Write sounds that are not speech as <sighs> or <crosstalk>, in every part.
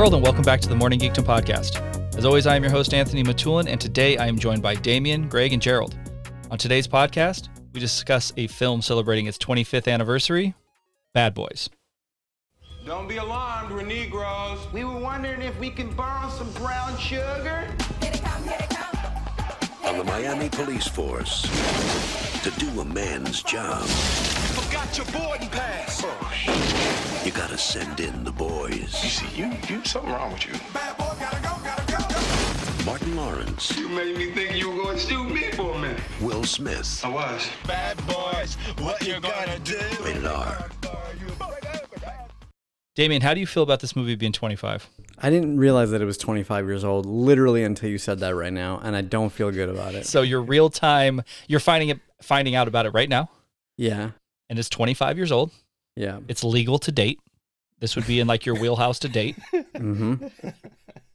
Hello, world, and welcome back to the Morning Geekdom podcast. As always, I am your host, Anthony Matulin, and today I am joined by Damien, Gregg, and Jerald. On today's podcast, we discuss a film celebrating its 25th anniversary Bad Boys. Don't be alarmed, we're Negroes. We were wondering if we can borrow some brown sugar. on the Miami Police Force to do a man's job. Forgot your boarding pass. You gotta send in the boys. You see, you, you, something wrong with you. Bad boy, gotta go, gotta go. Martin Lawrence, You made me think you were going to shoot me for a minute. Will Smith, I was. Bad boys, what you gonna do? rated R. Damien, how do you feel about this movie being 25? I didn't realize that it was 25 years old literally until you said that right now, and I don't feel good about it. So you're real time, you're finding it, finding out about it right now, Yeah, and it's 25 years old. yeah. It's legal to date. This would be in like your wheelhouse to date. <laughs> hmm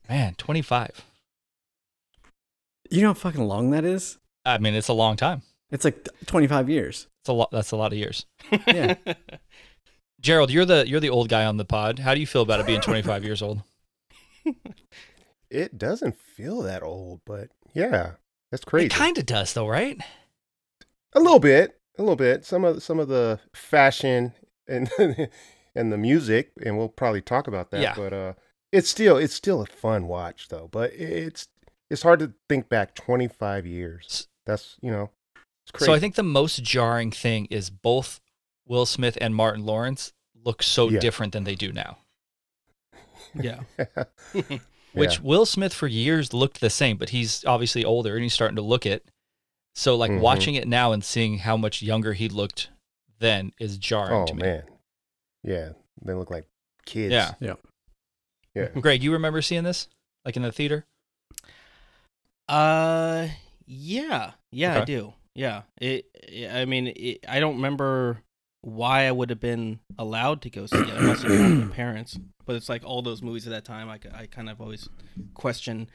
Man, 25. You know how fucking long that is? I mean, it's a long time. It's like 25 years. It's a lot. That's a lot of years. Yeah. <laughs> Jerald, you're the you're the old guy on the pod. How do you feel about it being 25 years old? <laughs> It doesn't feel that old, but yeah, that's crazy. It kind of does, though, right? a little bit, a little bit. Some of some of the fashion and <laughs> and the music, and we'll probably talk about that. Yeah. But uh, it's still it's still a fun watch though. But it's it's hard to think back 25 years. That's you know, it's crazy. So I think the most jarring thing is both Will Smith and Martin Lawrence look so Yeah. different than they do now. <laughs> Yeah. <laughs> Which Yeah. Will Smith for years looked the same, but he's obviously older and he's starting to look it. So like Mhm. watching it now and seeing how much younger he looked then is jarring oh to me. man, yeah, they look like kids. Yeah. Yeah. yeah. <laughs> Gregg, you remember seeing this like in the theater? Uh, yeah, yeah, I do. Yeah, it. it- I mean, it, I don't remember why I would have been allowed to go see it. I must have been with my <clears throat> parents. But it's like all those movies at that time. I, I kind of always question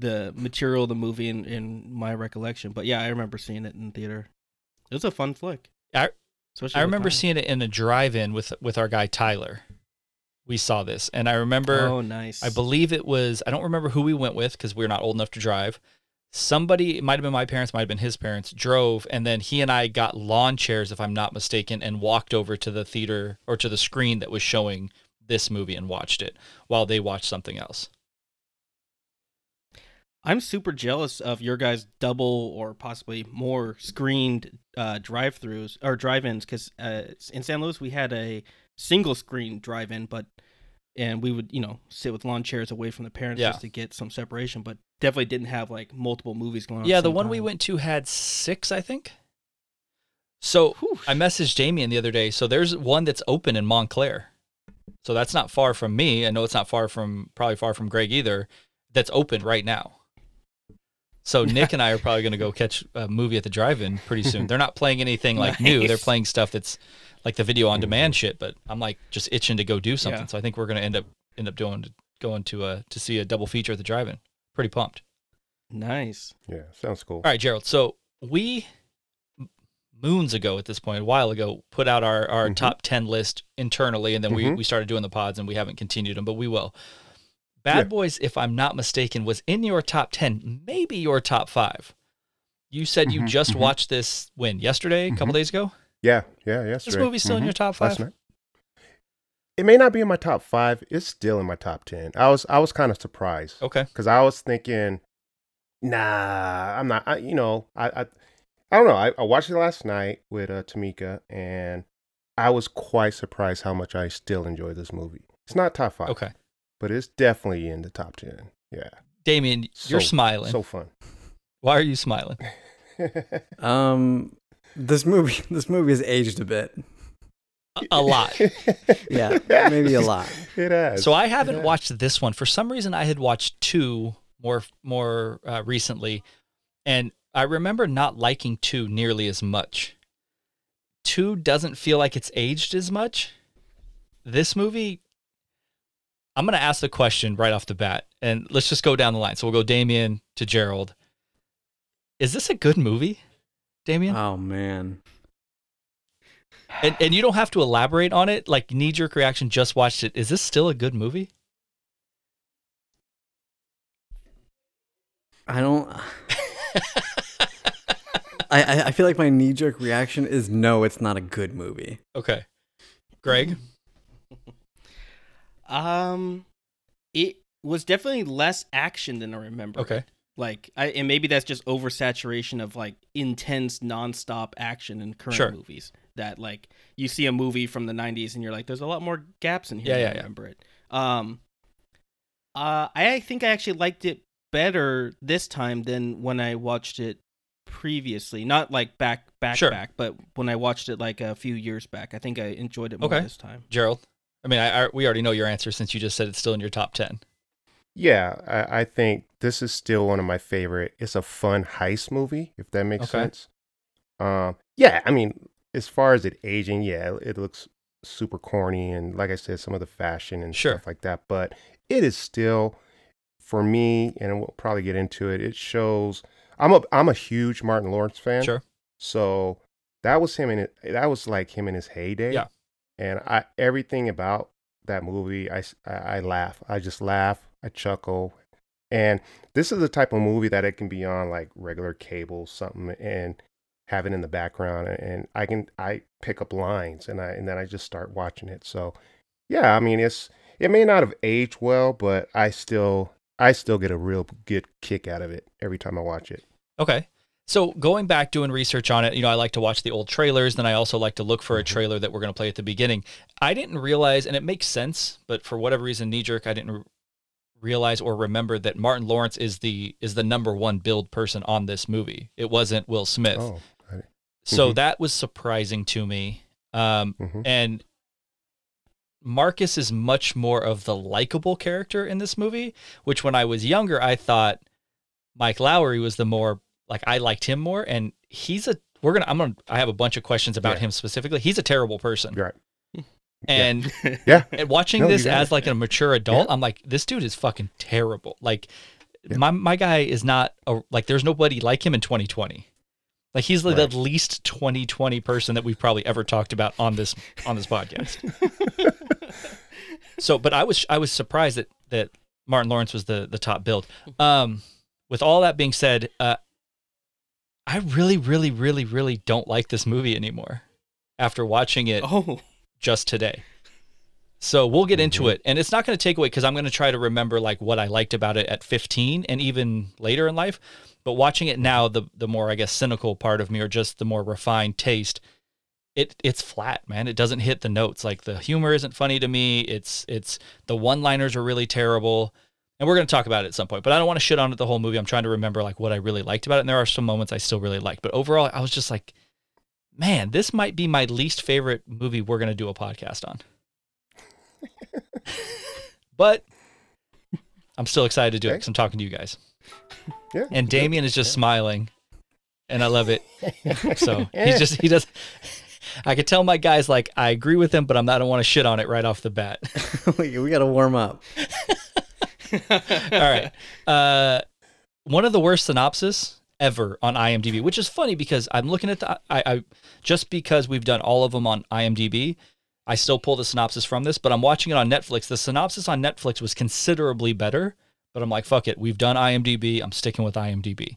the material of the movie in, in my recollection. But yeah, I remember seeing it in theater. It was a fun flick. I I remember seeing it in a drive-in with with our guy Tyler. We saw this, and I remember Oh, nice. I believe it was I don't remember who we went with because we are not old enough to drive. Somebody it might have been my parents, might have been his parents, drove, and then he and I got lawn chairs, if I'm not mistaken, and walked over to the theater or to the screen that was showing this movie and watched it while they watched something else. I'm super jealous of your guys' double or possibly more screened uh, drive-throughs or drive-ins because uh, in San Luis we had a single screen drive-in, but and we would you know sit with lawn chairs away from the parents Yeah. just to get some separation, but definitely didn't have like multiple movies going on. Yeah, the one we went to had six, I think. So I messaged Damien the other day. So there's one that's open in Montclair. So that's not far from me. I know it's not far from probably far from Gregg either. That's open right now. So Nick and I are probably going to go catch a movie at the drive-in pretty soon. They're not playing anything like new. They're playing stuff that's like the video on demand shit. But I'm like just itching to go do something. Yeah. So I think we're going to end up end up doing going to a to see a double feature at the drive-in. Pretty pumped. Nice. Yeah, sounds cool. All right, Jerald. So we moons ago at this point, a while ago, put out our, our Mhm. top 10 list internally, and then we, Mhm. we started doing the pods and we haven't continued them, but we will. Bad Yeah. Boys, if I'm not mistaken, was in your top 10, maybe your top five. You said you Mhm, just mhm. watched this when? Yesterday? A couple Mhm. days ago? Yeah, yeah, yes. This movie's still in your top five? It may not be in my top five. It's still in my top ten. I was I was kind of surprised Okay. because I was thinking, nah, I'm not. I, you know, I, I I don't know. I, I watched it last night with uh, Tamika, and I was quite surprised how much I still enjoy this movie. It's not top five, Okay. But it's definitely in the top ten. Yeah, Damien, you're So- smiling. so fun. Why are you smiling? <laughs> Um, this movie, <laughs> this movie has aged a bit. A, a lot. <laughs> Yeah, maybe a lot. It has. So I haven't Yeah. watched this one. For some reason, I had watched two more more uh, recently, and I remember not liking two nearly as much. Two doesn't feel like it's aged as much. This movie, I'm going to ask the question right off the bat, and let's just go down the line. So we'll go Damien to Jerald. Is this a good movie, Damien? Oh man. And and you don't have to elaborate on it. Like knee jerk reaction, just watched it. Is this still a good movie? I don't. <laughs> I, I feel like my knee jerk reaction is no, it's not a good movie. Okay. Gregg? <laughs> Um, it was definitely less action than I remember. Okay. Like, I and maybe that's just oversaturation of like intense nonstop action in current Sure. movies. That like you see a movie from the '90s and you're like, there's a lot more gaps in here. Yeah, than yeah, I yeah. remember it. Um, uh, I think I actually liked it better this time than when I watched it previously. Not like back, back, Sure. back, but when I watched it like a few years back. I think I enjoyed it more Okay. this time. Jerald? I mean, I, I we already know your answer since you just said it's still in your top 10. Yeah, I, I think this is still one of my favorite. It's a fun heist movie, if that makes Okay. sense. Um, yeah, I mean, as far as it aging, yeah, it looks super corny and like I said, some of the fashion and Sure. stuff like that. But it is still, for me, and we'll probably get into it. It shows. I'm a I'm a huge Martin Lawrence fan. Sure. So that was him in it. That was like him in his heyday. Yeah. And I everything about that movie, I, I laugh. I just laugh. I chuckle. And this is the type of movie that it can be on like regular cable, something, and have it in the background, and I can I pick up lines, and I and then I just start watching it. So, yeah, I mean it's it may not have aged well, but I still I still get a real good kick out of it every time I watch it. Okay. So going back doing research on it, you know, I like to watch the old trailers. Then I also like to look for a trailer that we're going to play at the beginning. I didn't realize, and it makes sense, but for whatever reason, knee jerk, I didn't re- realize or remember that Martin Lawrence is the is the number one build person on this movie. It wasn't Will Smith. Oh, I- So Mhm. that was surprising to me. Um, mhm. and Marcus is much more of the likable character in this movie, which when I was younger, I thought Mike Lowrey was the more like I liked him more. And he's a we're gonna I'm gonna I have a bunch of questions about Yeah. him specifically. He's a terrible person. You're right. And <laughs> Yeah. and watching No, this as like a mature adult, Yeah. I'm like, this dude is fucking terrible. Like Yeah. my my guy is not a, like there's nobody like him in 2020. Like he's like Right. the least 2020 person that we've probably ever talked about on this on this podcast. <laughs> so, but I was I was surprised that that Martin Lawrence was the the top build. <laughs> Um, with all that being said, uh, I really, really, really, really don't like this movie anymore. After watching it Oh, just today. So we'll get into Mhm. it. And it's not going to take away because I'm going to try to remember like what I liked about it at 15 and even later in life. But watching it now, the the more I guess cynical part of me or just the more refined taste, it it's flat, man. It doesn't hit the notes. Like the humor isn't funny to me. It's it's the one-liners are really terrible. And we're going to talk about it at some point. But I don't want to shit on it the whole movie. I'm trying to remember like what I really liked about it. And there are some moments I still really liked. But overall, I was just like, man, this might be my least favorite movie we're going to do a podcast on. <laughs> but I'm still excited to do it because I'm talking to you guys. Yeah. And good. Damien is just smiling, and I love it. <laughs> So he's just he does. I could tell my guys like I agree with him, but I'm not. I don't want to shit on it right off the bat. <laughs> we, we got to warm up. All right. Uh, one of the worst synopsis ever on IMDb, which is funny because I'm looking at the I, I just because we've done all of them on IMDb, I still pull the synopsis from this, but I'm watching it on Netflix. The synopsis on Netflix was considerably better, but I'm like, fuck it, we've done IMDb. I'm sticking with IMDb.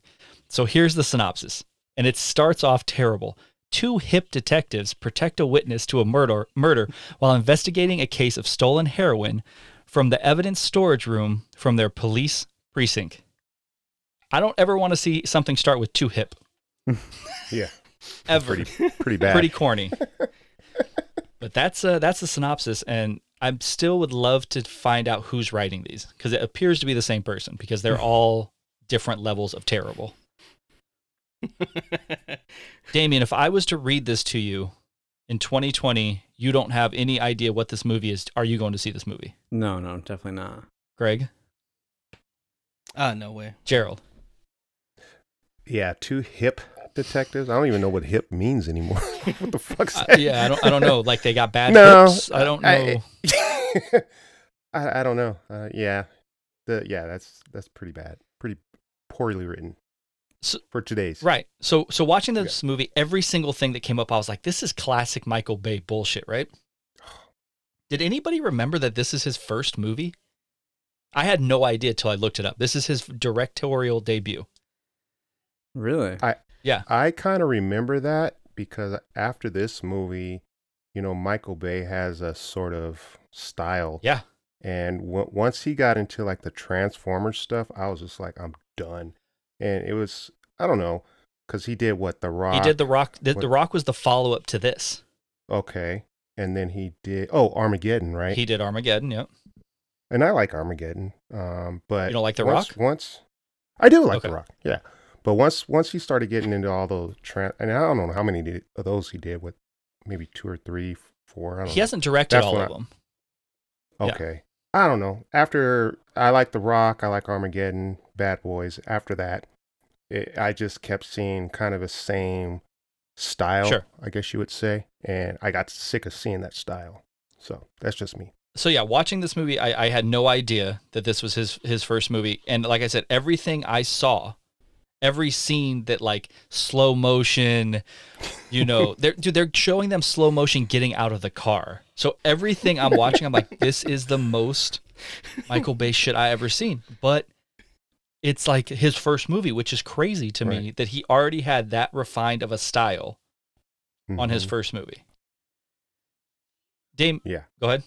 So here's the synopsis, and it starts off terrible. Two hip detectives protect a witness to a murder murder while investigating a case of stolen heroin from the evidence storage room from their police precinct. I don't ever want to see something start with too hip. <laughs> Yeah. Ever. Pretty pretty bad. Pretty corny. <laughs> but that's uh, that's the synopsis, and I still would love to find out who's writing these because it appears to be the same person because they're all different levels of terrible. <laughs> Damien, if I was to read this to you in 2020, you don't have any idea what this movie is. Are you going to see this movie? No, no, definitely not. Gregg, ah, no way. Jerald. Yeah, two hip detectives. I don't even know what hip means anymore. <laughs> what the fuck's Uh, that? yeah, I don't. I don't know. Like they got bad <laughs> No, hips. I don't know. I, <laughs> I, I don't know. Uh, yeah, the yeah, that's that's pretty bad. Pretty poorly written So- for today's. right. So so watching this movie, every single thing that came up, I was like, this is classic Michael Bay bullshit, right? <sighs> Did anybody remember that this is his first movie? I had no idea till I looked it up. This is his directorial debut. Really? I yeah. I kind of remember that because after this movie, you know, Michael Bay has a sort of style. Yeah. And w- once he got into like the Transformers stuff, I was just like, I'm done. And it was, I don't know, because he did what The Rock. He did the Rock. The, what- the Rock was the follow up to this. Okay. And then he did, oh, Armageddon, right? He did Armageddon. Yep. and I like Armageddon. Um, but You don't like The once, Rock? Once I do like Okay. The Rock, yeah. But once once he started getting into all those trans, and I don't know how many did, of those he did with maybe two or three, four. I don't He know. hasn't directed That's all of I- them. yeah. Okay. I don't know. After I like The Rock, I like Armageddon, Bad Boys. After that, it, I just kept seeing kind of the same style, Sure. I guess you would say, and I got sick of seeing that style. So that's just me. so yeah, watching this movie, I, I had no idea that this was his his first movie, and like I said, everything I saw, every scene that like slow motion, you know, <laughs> they're dude, they're showing them slow motion getting out of the car. So everything I'm watching, I'm like, this is the most Michael Bay shit I ever seen. But it's like his first movie, which is crazy to me that he already had that refined of a style on his Mhm. first movie. Dame, Yeah. go ahead.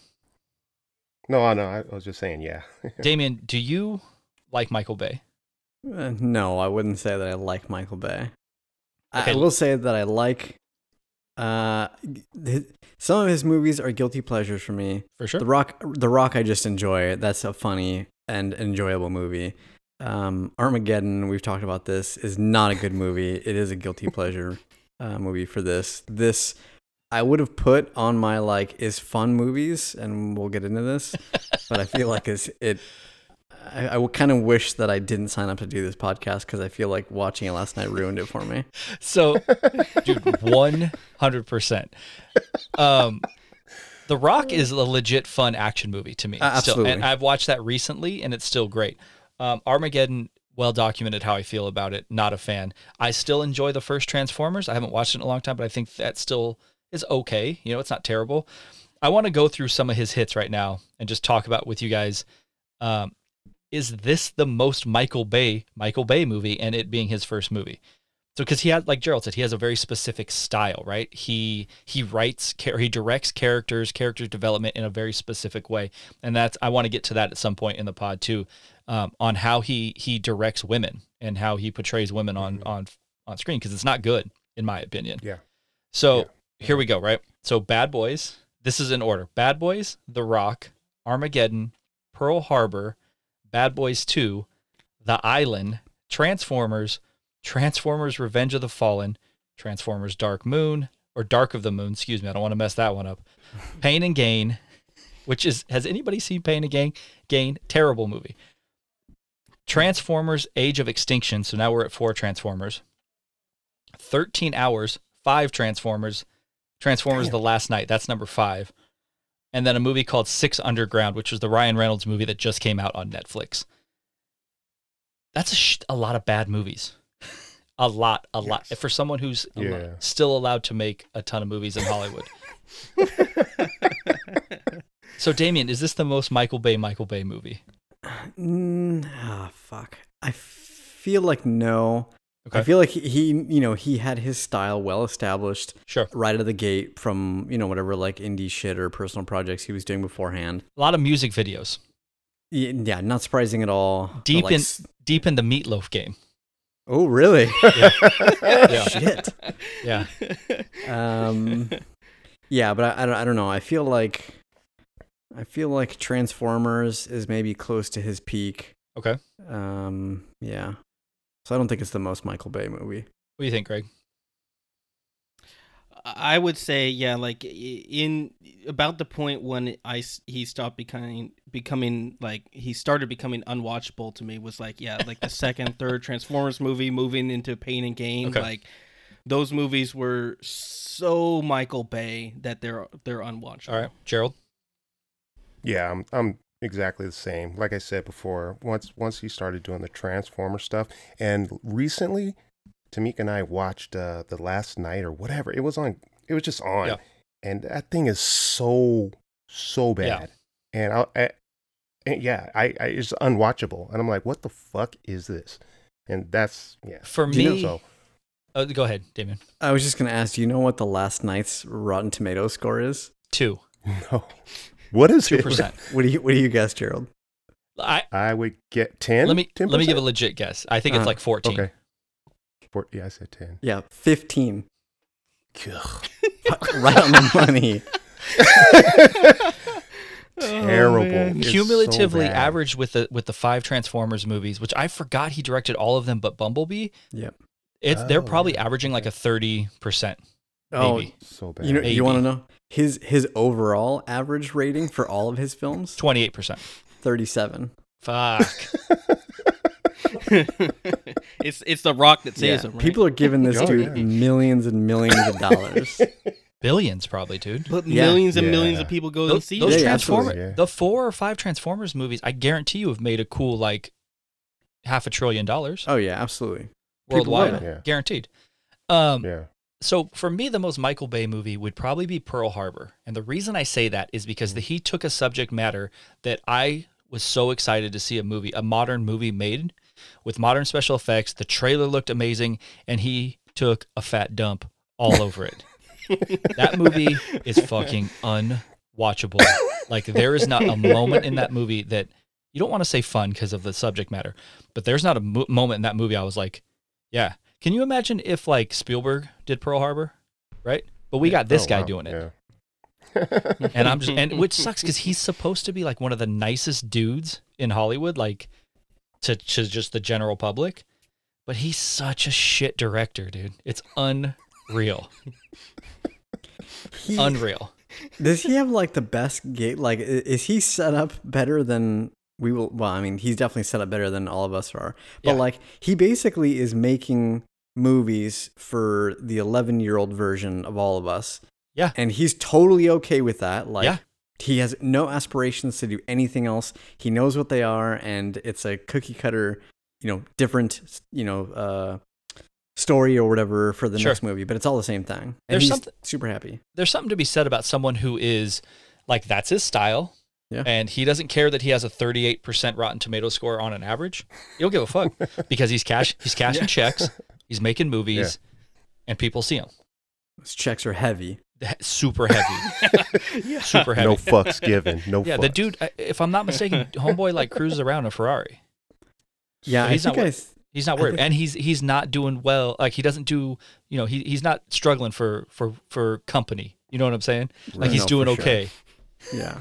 No, I know. I was just saying, yeah. <laughs> Damien, do you like Michael Bay? Uh, no, I wouldn't say that I like Michael Bay. I- Okay. I will say that I like. Uh, th- some of his movies are guilty pleasures for me. For sure. The Rock, The Rock, I just enjoy. That's a funny and enjoyable movie. Um, Armageddon, we've talked about this, is not a good movie. It is a guilty <laughs> pleasure uh, movie for this. This I would have put on my like is fun movies, and we'll get into this. <laughs> but I feel like it's it. I, I kind of wish that I didn't sign up to do this podcast because I feel like watching it last night ruined it for me. So, <laughs> dude, one hundred percent. Um, The Rock is a legit fun action movie to me. Uh, still. absolutely. and I've watched that recently, and it's still great. Um, Armageddon, well documented how I feel about it. Not a fan. I still enjoy the first Transformers. I haven't watched it in a long time, but I think that still is okay. You know, it's not terrible. I want to go through some of his hits right now and just talk about with you guys. Um, is this the most Michael Bay Michael Bay movie, and it being his first movie? So, because he had, like Jerald said, he has a very specific style, right? He he writes, he directs characters, character development in a very specific way, and that's I want to get to that at some point in the pod too, um, on how he he directs women and how he portrays women on on on screen because it's not good in my opinion. Yeah. So Yeah. here we go, right? So Bad Boys. This is in order: Bad Boys, The Rock, Armageddon, Pearl Harbor, Bad Boys Two, The Island, Transformers, Transformers: Revenge of the Fallen, Transformers: Dark Moon or Dark of the Moon. Excuse me, I don't want to mess that one up. <laughs> Pain and Gain, which is has anybody seen Pain and Gain? Gain, terrible movie. Transformers: Age of Extinction. So now we're at four Transformers. Thirteen hours, five Transformers. Transformers: The Last Knight. That's number five. And then a movie called Six Underground, which was the Ryan Reynolds movie that just came out on Netflix. That's a, sh- a lot of bad movies. <laughs> a lot, a lot. For someone who's Yeah. still allowed to make a ton of movies in Hollywood. <laughs> so, Damien, is this the most Michael Bay Michael Bay movie? Mm, ah, fuck. I feel like no. Okay. I feel like he, you know, he had his style well established Sure. right out of the gate from, you know, whatever like indie shit or personal projects he was doing beforehand. A lot of music videos. Yeah, not surprising at all. Deep like, in deep in the Meat Loaf game. Oh, really? <laughs> <laughs> Yeah. Shit. Yeah. Um, yeah, but I, I, don't, I don't know. I feel like I feel like Transformers is maybe close to his peak. Okay. Um, yeah. So I don't think it's the most Michael Bay movie. What do you think, Gregg? I would say, yeah, like in about the point when I he stopped becoming becoming like he started becoming unwatchable to me was like yeah, like the second, <laughs> third Transformers movie, moving into Pain and Gain, Okay. like those movies were so Michael Bay that they're they're unwatchable. All right, Jerald. Yeah, I'm I'm exactly the same. Like I said before, once once he started doing the Transformer stuff, and recently, Tamika and I watched uh, the last knight or whatever. It was on. It was just on, Yeah. and that thing is so so Yeah. bad. And I, I and yeah, I, I it's unwatchable, and I'm like, what the fuck is this? And that's yeah. For Do you know- me, So oh, go ahead, Damien. I was just gonna ask. Do you know what the last knight's Rotten Tomato score is? Two, <laughs> no, what is two it? percent. <laughs> What do you What do you guess, Jerald? I I would get ten. let me 10%? let me give a legit guess. I think it's Uh-huh. like fourteen. okay. Four, yeah, I said ten. Yeah, fifteen. <laughs> Right on the money. <laughs> Terrible. It's so Cumulatively bad. averaged with the with the five Transformers movies, which I forgot he directed all of them but Bumblebee. Yep. It's they're Oh, probably yeah. averaging like a thirty percent. Oh, So bad. you know, you want to know his his overall average rating for all of his films? Twenty eight percent. Thirty-seven. Fuck. <laughs> it's it's the Rock that saves Yeah, him. Right? People are giving this <laughs> Oh, dude yeah. millions and millions of dollars. <laughs> Billions probably, dude. but Yeah. millions and millions of people go and see those. Yeah, yeah, Transformers, yeah. the four or five Transformers movies, I guarantee you have made a cool like half a trillion dollars oh yeah, absolutely. worldwide. Yeah. guaranteed. Um, Yeah. So for me, the most Michael Bay movie would probably be Pearl Harbor, and the reason I say that is because mm. the, he took a subject matter that I was so excited to see a movie, a modern movie made with modern special effects. The trailer looked amazing, and he took a fat dump all over it. <laughs> that movie is fucking unwatchable. Like there is not a moment in that movie that you don't want to say fun because of the subject matter, but there's not a mo- moment in that movie I was like, yeah. Can you imagine if like Spielberg did Pearl Harbor, right? But we got this Oh, guy wow. doing it, Yeah. and I'm just and which sucks because he's supposed to be like one of the nicest dudes in Hollywood, like to to just the general public, but he's such a shit director, dude. It's unreal, He, unreal. does he have like the best gate? Like, is he set up better than we will? Well, I mean, he's definitely set up better than all of us are. But Yeah. like, he basically is making movies for the 11 year old version of all of us. Yeah. And he's totally okay with that. Like, Yeah. he has no aspirations to do anything else. He knows what they are, and it's a cookie cutter, you know, different, you know, uh, story or whatever for the Sure. next movie, but it's all the same thing. And There's he's something- super happy. there's something to be said about someone who is like that's his style. Yeah. And he doesn't care that he has a 38% Rotten Tomato score on an average. He don't give a fuck <laughs> because he's cash he's cashing checks, he's making movies, and people see him. Those checks are heavy. Super heavy. <laughs> <laughs> yeah. Super heavy. No fucks given. No yeah, fucks. the dude if I'm not mistaken, homeboy like cruises around in a Ferrari. Yeah, So he's not think I, He's not I worried, think- and he's he's not doing well. Like he doesn't do, you know, he he's not struggling for for for company. You know what I'm saying? Like Right. he's No, doing okay. sure. Okay. yeah.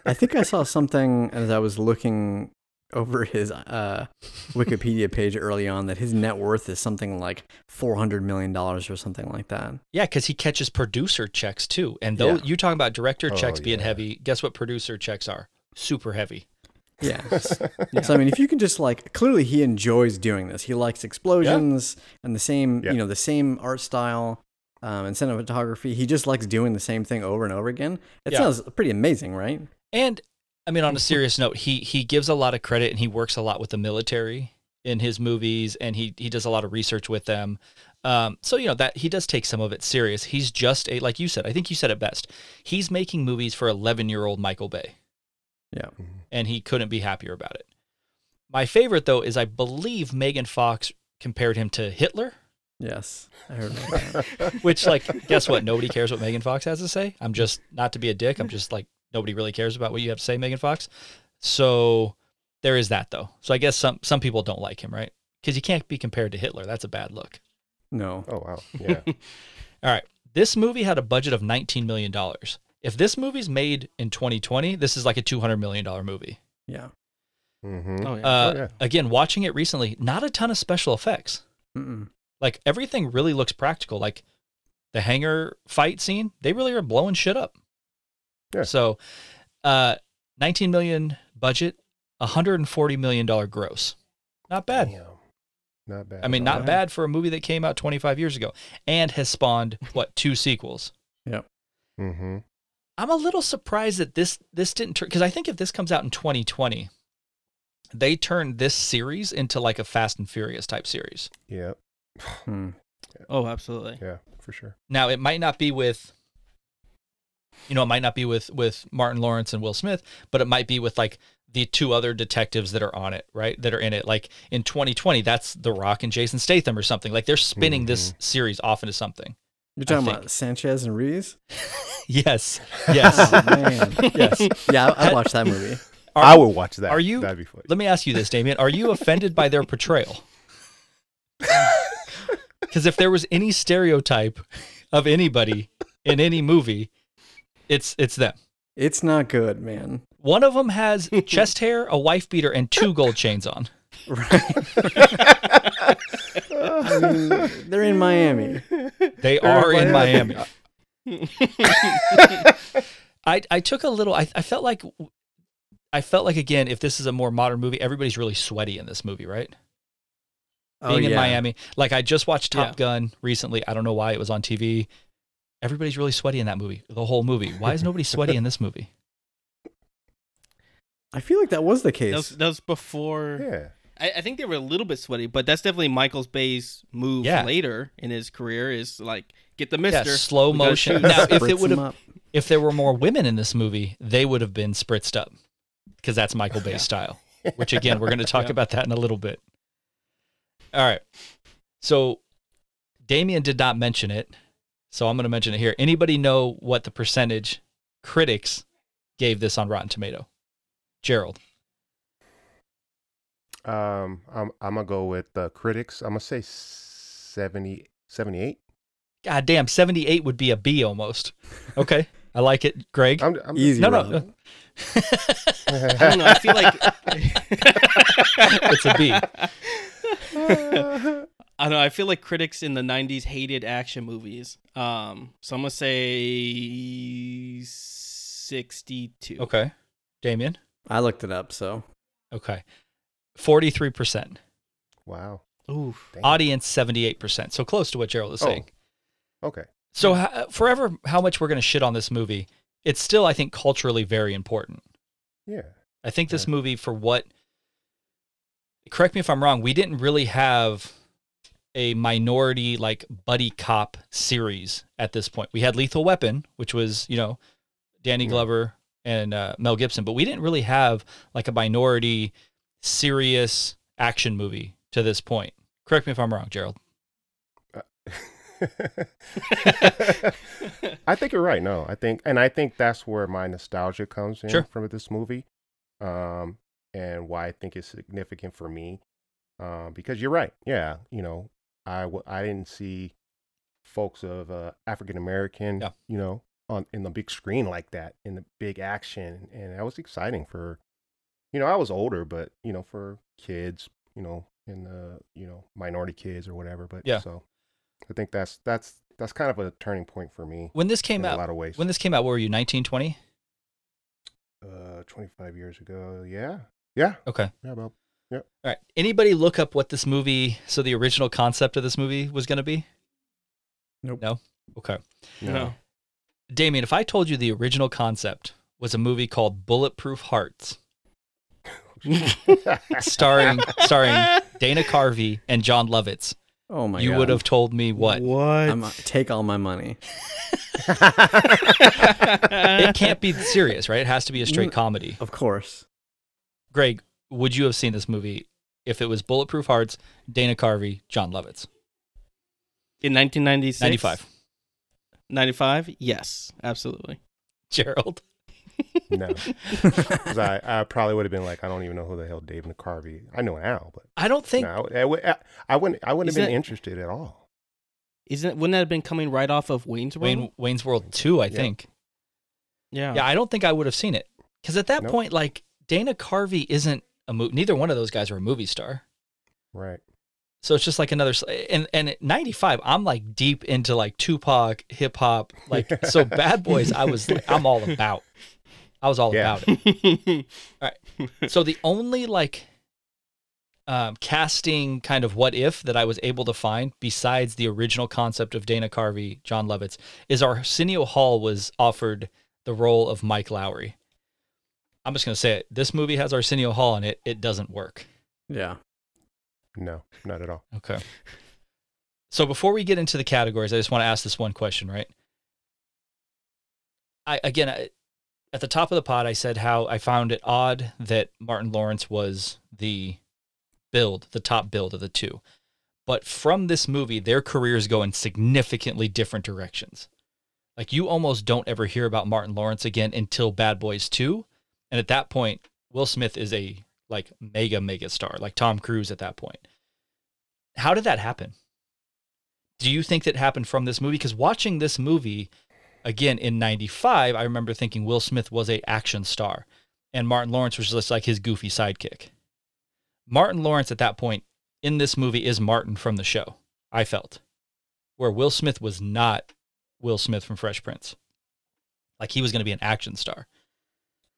<laughs> I think I saw something as I was looking over his uh, Wikipedia page early on that his net worth is something like four hundred million dollars or something like that. Yeah, because he catches producer checks too. And though Yeah. you talking about director Oh, checks being yeah. heavy, guess what producer checks are? Super heavy. <laughs> Yeah. So I mean, if you can just like clearly he enjoys doing this. He likes explosions and the same, Yeah. you know, the same art style um, and cinematography. He just likes doing the same thing over and over again. It Yeah. sounds pretty amazing, right? And I mean, on a <laughs> serious note, he he gives a lot of credit and he works a lot with the military in his movies, and he he does a lot of research with them. Um, so you know that he does take some of it serious. He's just a like you said. I think you said it best. He's making movies for 11 year old Michael Bay. Yeah. and he couldn't be happier about it. My favorite though is I believe Megan Fox compared him to Hitler, Yes. I heard about that. <laughs> which like guess what? Nobody cares what Megan Fox has to say. I'm just not to be a dick. I'm just like nobody really cares about what you have to say, Megan Fox. So there is that though. So I guess some some people don't like him, right? Because you can't be compared to Hitler. That's a bad look. No. Oh wow. <laughs> Yeah. All right. This movie had a budget of $19 million. If this movie's made in 2020, this is like a $200 million movie. Yeah. Mm-hmm. Oh yeah. Uh, Oh, yeah. Again, watching it recently, not a ton of special effects. Mm-mm. Like everything really looks practical. Like the hangar fight scene, they really are blowing shit up. Yeah. So, uh, 19 million budget, 140 million dollar gross. Not bad. Damn. Not bad. I mean, at all. not bad for a movie that came out 25 years ago and has spawned what two sequels. Yep. Mm-hmm. I'm a little surprised that this this didn't turn because I think if this comes out in 2020, they turned this series into like a Fast and Furious type series. Yep. Hmm. oh, absolutely. Yeah, for sure. Now it might not be with you know, it might not be with with Martin Lawrence and Will Smith, but it might be with like the two other detectives that are on it, right? That are in it. Like in 2020, that's The Rock and Jason Statham or something. Like they're spinning this series off into something. You're talking about Sanchez and Reese? <laughs> Yes. <laughs> Yes. Oh, man. yes. Yeah, I, I watched that movie. Are, I would watch that. are you- That'd be funny. Let me ask you this, Damien. Are you offended by their portrayal? <laughs> Because if there was any stereotype of anybody in any movie, it's it's them. It's not good, man. One of them has chest hair, a wife beater, and two gold chains on. I mean, <laughs> they're in Miami. They are in Miami. <laughs> I I took a little. I I felt like I felt like again, if this is a more modern movie, everybody's really sweaty in this movie, right? Oh, being in Oh, yeah. Miami, like I just watched Top Yeah. Gun recently. I don't know why it was on TV. Everybody's really sweaty in that movie. The whole movie. Why is nobody sweaty in this movie? <laughs> I feel like that was the That case. was, that was before. Yeah. I, I think they were a little bit sweaty, but that's definitely Michael's Bay's move Yeah. later in his career is like get the Yeah, Mister slow motion. Now, if it would have, if there were more women in this movie, they would have been spritzed up because that's Michael Bay's style. <laughs> Which again, we're going to talk Yeah. about that in a little bit. All right. So Damien did not mention it, so I'm going to mention it here. Anybody know what the percentage critics gave this on Rotten Tomato? Jerald. Um, I'm I'm gonna go with the critics. I'm gonna say 70, 78. God damn, 78 would be a B almost. Okay. I like it. Gregg. I'm, I'm Easy, no, Rob. no. <laughs> I don't know. I feel like <laughs> <laughs> it's a B. <laughs> I don't know. I feel like critics in the '90s hated action movies. Um, so I'm gonna say 62. Okay. Damien. I looked it up, so Okay. 43%. Wow. Oof. Damn. Audience 78%. So close to what Jerald is Oh. saying. Okay. So ho- forever how much we're going to shit on this movie, it's still I think culturally very important. Yeah. I think this Yeah. movie for what correct me if I'm wrong, we didn't really have a minority like buddy cop series at this point. We had Lethal Weapon, which was, you know, Danny Glover and uh, Mel Gibson, but we didn't really have like a minority serious action movie to this point. Correct me if I'm wrong, Jerald. <laughs> I think you're right. No, I think, and I think that's where my nostalgia comes in Sure. from this movie, um, and why I think it's significant for me, um, because you're right. Yeah, you know, I w- I didn't see folks of uh, African American, Yeah. you know, on in the big screen like that in the big action, and that was exciting for, you know, I was older, but you know, for kids, you know, in the you know minority kids or whatever. But Yeah. so I think that's that's that's kind of a turning point for me When this came in a out, lot of ways. when this came out, what were you, 1920? uh, 25 years ago, yeah, yeah, Okay. yeah, about All right. Anybody look up what this movie, so the original concept of this movie was going to be? Nope. No? Okay. No. Damien, if I told you the original concept was a movie called Bulletproof Hearts, <laughs> starring starring Dana Carvey and Jon Lovitz, oh my you god, would have told me what? What? I'm, take all my money. <laughs> <laughs> It can't be serious, right? It has to be a straight comedy. Of course. Gregg, would you have seen this movie if it was Bulletproof Hearts, Dana Carvey, Jon Lovitz? in 1996? 95. 95? Yes, absolutely. Jerald. no, <laughs> 'Cause I, I probably would have been like, I don't even know who the hell Dave McCarvey. I know now, but I don't think no, I, would- I, I wouldn't. I wouldn't have been it- interested at all. Isn't it, wouldn't that have been coming right off of Wayne's World? Wayne, Wayne's World 2, I Yeah. think. yeah. Yeah, I don't think I would have seen it. Because at that Nope. point, like, Dana Carvey isn't a movie. Neither one of those guys are a movie star. Right. So it's just like another. And, and at 95, I'm like deep into like Tupac, hip hop. Like, <laughs> so Bad Boys, I was, like, I'm all about. I was all Yeah. about it. <laughs> All right. So the only like um, casting kind of what if that I was able to find besides the original concept of Dana Carvey, Jon Lovitz, is Arsenio Hall was offered the role of Mike Lowrey. I'm just gonna say it. This movie has Arsenio Hall in it. It doesn't work. Yeah. No, not at all. Okay. So before we get into the categories, I just want to ask this one question, right? I again, I, at the top of the pod, I said how I found it odd that Martin Lawrence was the build, the top build of the two. But from this movie, their careers go in significantly different directions. Like you almost don't ever hear about Martin Lawrence again until Bad Boys 2. And at that point, Will Smith is a like mega mega star, like Tom Cruise at that point. How did that happen? Do you think that happened from this movie? Because watching this movie again in 95, I remember thinking Will Smith was a action star and Martin Lawrence was just like his goofy sidekick. Martin Lawrence at that point in this movie is Martin from the show, I felt. Where Will Smith was not Will Smith from Fresh Prince. Like he was going to be an action star.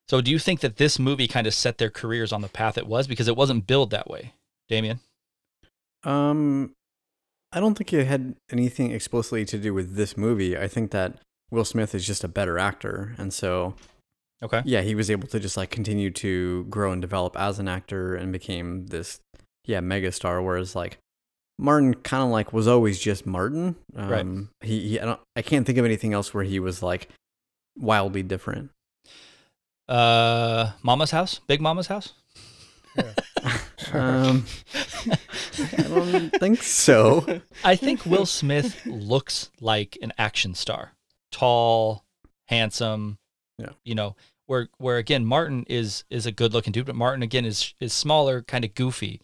So do you think that this movie kind of set their careers on the path it was because it wasn't billed that way? Damien? Um, I don't think it had anything explicitly to do with this movie. I think that Will Smith is just a better actor, and so Okay. yeah, he was able to just like continue to grow and develop as an actor and became this yeah mega star. Whereas like Martin kind of like was always just Martin. Um, Right. He, he I don't I can't think of anything else where he was like wildly different. Uh Mama's house? Big Mama's house? <laughs> Um, <laughs> I don't think so. I think Will Smith looks like an action star. Tall, handsome. Yeah. You know, where where again Martin is is a good looking dude, but Martin again is is smaller, kind of goofy.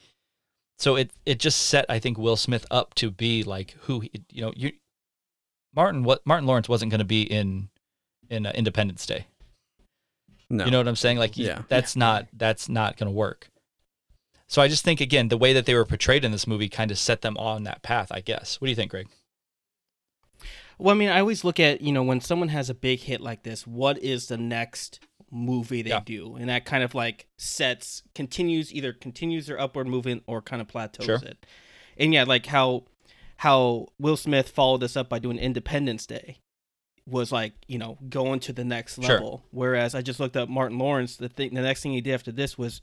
So it it just set I think Will Smith up to be like who he, you know, you Martin what Martin Lawrence wasn't going to be in in uh, Independence Day. No. You know what I'm saying? Like, Yeah. that's not that's not going to work. So I just think again, the way that they were portrayed in this movie kind of set them on that path. I guess. What do you think, Gregg? Well, I mean, I always look at you know when someone has a big hit like this, what is the next movie they Yeah. do, and that kind of like sets continues either continues their upward movement or kind of plateaus Sure. it. And yeah, like how how Will Smith followed this up by doing Independence Day was like you know going to the next Sure. level. Whereas I just looked up Martin Lawrence. The thing, the next thing he did after this was,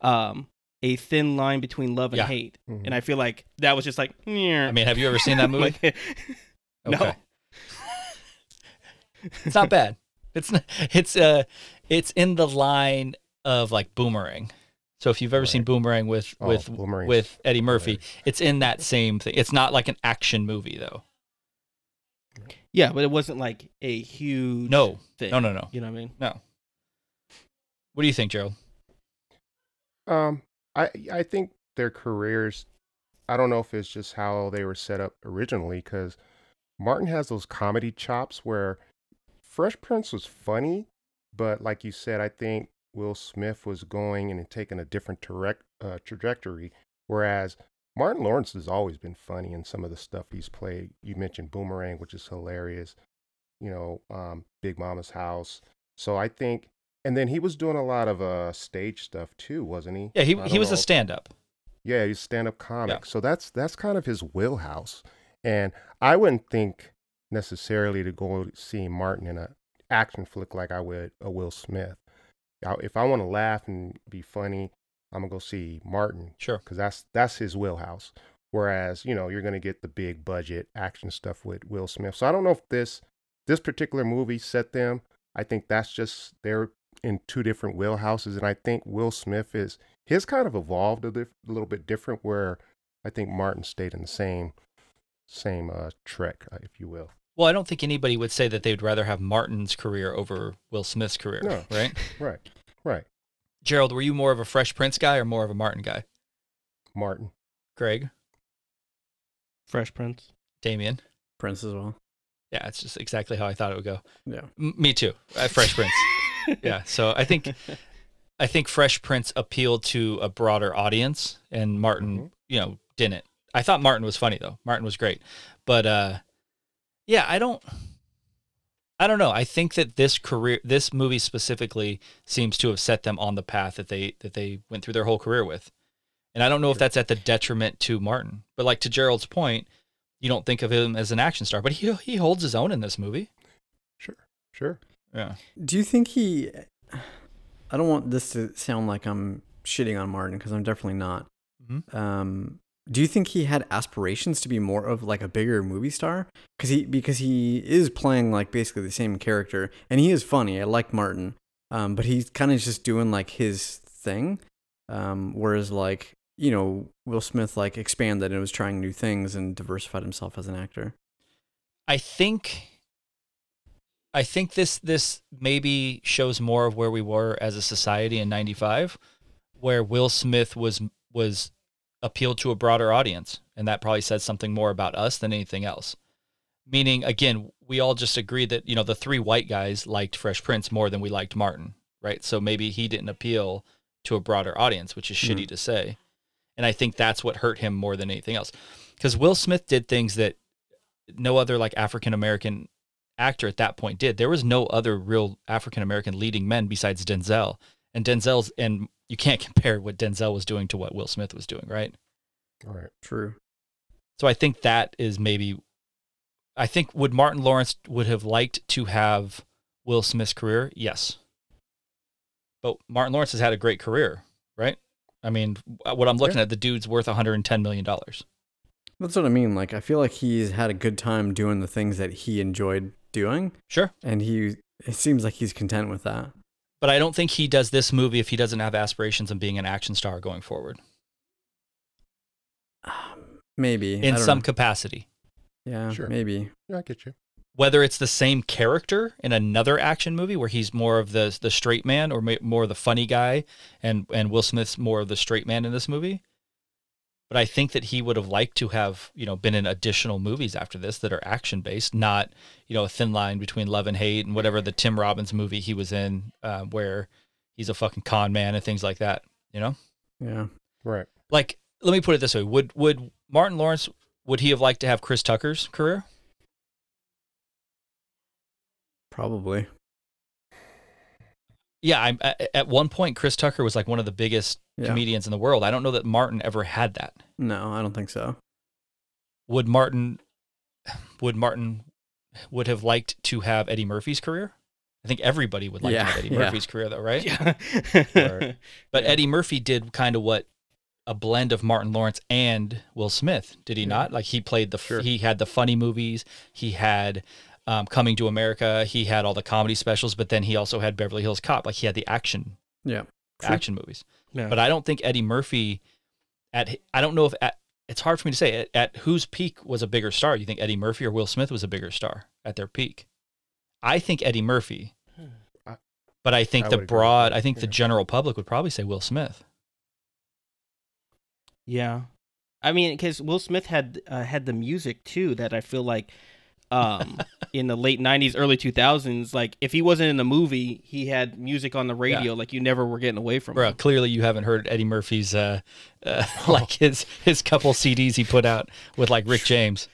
um, a thin line between love and Yeah. hate, Mhm. and I feel like that was just like, I mean, have you ever seen that <laughs> movie? Like, <laughs> no. It's not bad. It's n- it's uh it's in the line of like Boomerang. So if you've ever seen Boomerang with Oh, with Boomerang's with Eddie Murphy, hilarious. it's in that same thing. It's not like an action movie though. Yeah, but it wasn't like a huge No. thing. No, no, no. You know what I mean? No. What do you think, Jerald? Um, I I think their careers. I don't know if it's just how they were set up originally, because Martin has those comedy chops where Fresh Prince was funny, but like you said, I think Will Smith was going and taking a different direct, uh, trajectory, whereas Martin Lawrence has always been funny in some of the stuff he's played. You mentioned Boomerang, which is hilarious. You know, um, Big Mama's House. So I think, and then he was doing a lot of uh stage stuff too, wasn't he? Yeah, he he was know a stand up. yeah, he's stand up comic. So that's that's kind of his wheelhouse. And I wouldn't think necessarily to go see Martin in an action flick like I would a Will Smith. If I want to laugh and be funny, I'm gonna go see Martin Sure. because that's that's his wheelhouse. Whereas you know you're gonna get the big budget action stuff with Will Smith. So I don't know if this this particular movie set them. I think that's just they're in two different wheelhouses, and I think Will Smith is his kind of evolved a, a little bit different. Where I think Martin stayed in the same same uh, trek, uh, if you will. Well, I don't think anybody would say that they'd rather have Martin's career over Will Smith's career, No. right? Right, right. Jerald, were you more of a Fresh Prince guy or more of a Martin guy? Martin. Gregg, Fresh Prince. Damien. Prince as well. Yeah, it's just exactly how I thought it would go. Yeah. M- me too. Uh, Fresh Prince. <laughs> yeah. So I think I think Fresh Prince appealed to a broader audience, and Martin, Mhm. you know, didn't. I thought Martin was funny though. Martin was great, but uh, yeah, I don't. I don't know. I think that this career, this movie specifically, seems to have set them on the path that they that they went through their whole career with, and I don't know if that's at the detriment to Martin. But like to Jerald's point, you don't think of him as an action star, but he he holds his own in this movie. Sure, sure. Yeah. Do you think he? I don't want this to sound like I'm shitting on Martin because I'm definitely not. Mhm. Um, do you think he had aspirations to be more of like a bigger movie star? Because he because he is playing like basically the same character, and he is funny. I like Martin, um, but he's kind of just doing like his thing. Um, whereas like you know Will Smith like expanded and was trying new things and diversified himself as an actor. I think I think this this maybe shows more of where we were as a society in 95 where Will Smith was was appealed to a broader audience and that probably says something more about us than anything else. Meaning again, we all just agree that, you know, the three white guys liked Fresh Prince more than we liked Martin, right? So maybe he didn't appeal to a broader audience, which is shitty mm-hmm. to say. And I think that's what hurt him more than anything else. Cuz Will Smith did things that no other like African American actor at that point did. There was no other real African American leading men besides Denzel. And Denzel's and you can't compare what Denzel was doing to what Will Smith was doing, right? All right. True. So I think that is maybe I think would Martin Lawrence would have liked to have Will Smith's career? Yes. But Martin Lawrence has had a great career, right? I mean, what I'm looking Yeah. at, the dude's worth 110 million dollars. That's what I mean. Like I feel like he's had a good time doing the things that he enjoyed doing, Sure. and he it seems like he's content with that. But I don't think he does this movie if he doesn't have aspirations of being an action star going forward um, Maybe in some know. capacity. yeah, Sure. maybe. Yeah, I get you. Whether it's the same character in another action movie where he's more of the the straight man or more of the funny guy, and and Will Smith's more of the straight man in this movie. But I think that he would have liked to have you know been in additional movies after this that are action based, not you know a thin line between love and hate and whatever the Tim Robbins movie he was in, uh, where he's a fucking con man and things like that. You know. Yeah. Right. like let me put it this way would would martin lawrence would he have liked to have chris tucker's career Probably. yeah i'm at, at one point chris tucker was like one of the biggest Yeah. comedians in the world i don't know that martin ever had that No, I don't think so. would martin would martin would have liked to have eddie murphy's career i think everybody would like Yeah, to have eddie yeah. murphy's career though right Yeah. Right. but Yeah. eddie murphy did kind of what a blend of martin lawrence and will smith did he not like he played the Sure. he had the funny movies he had um, coming to america he had all the comedy specials but then he also had beverly hills cop like he had the action Yeah. Action movies Yeah. but i don't think eddie murphy at i don't know if at it's hard for me to say at, at whose peak was a bigger star? You think eddie murphy or will smith was a bigger star at their peak? I think eddie murphy but i think I the would agree broad i think the general public would probably say will smith. Yeah, I mean, because Will Smith had uh, had the music too that I feel like um, in the late '90s, early 2000s, like if he wasn't in the movie, he had music on the radio, like you never were getting away from Bro, him. clearly you haven't heard Eddie Murphy's uh, uh <laughs> like his his couple CDs he put out with like Rick James.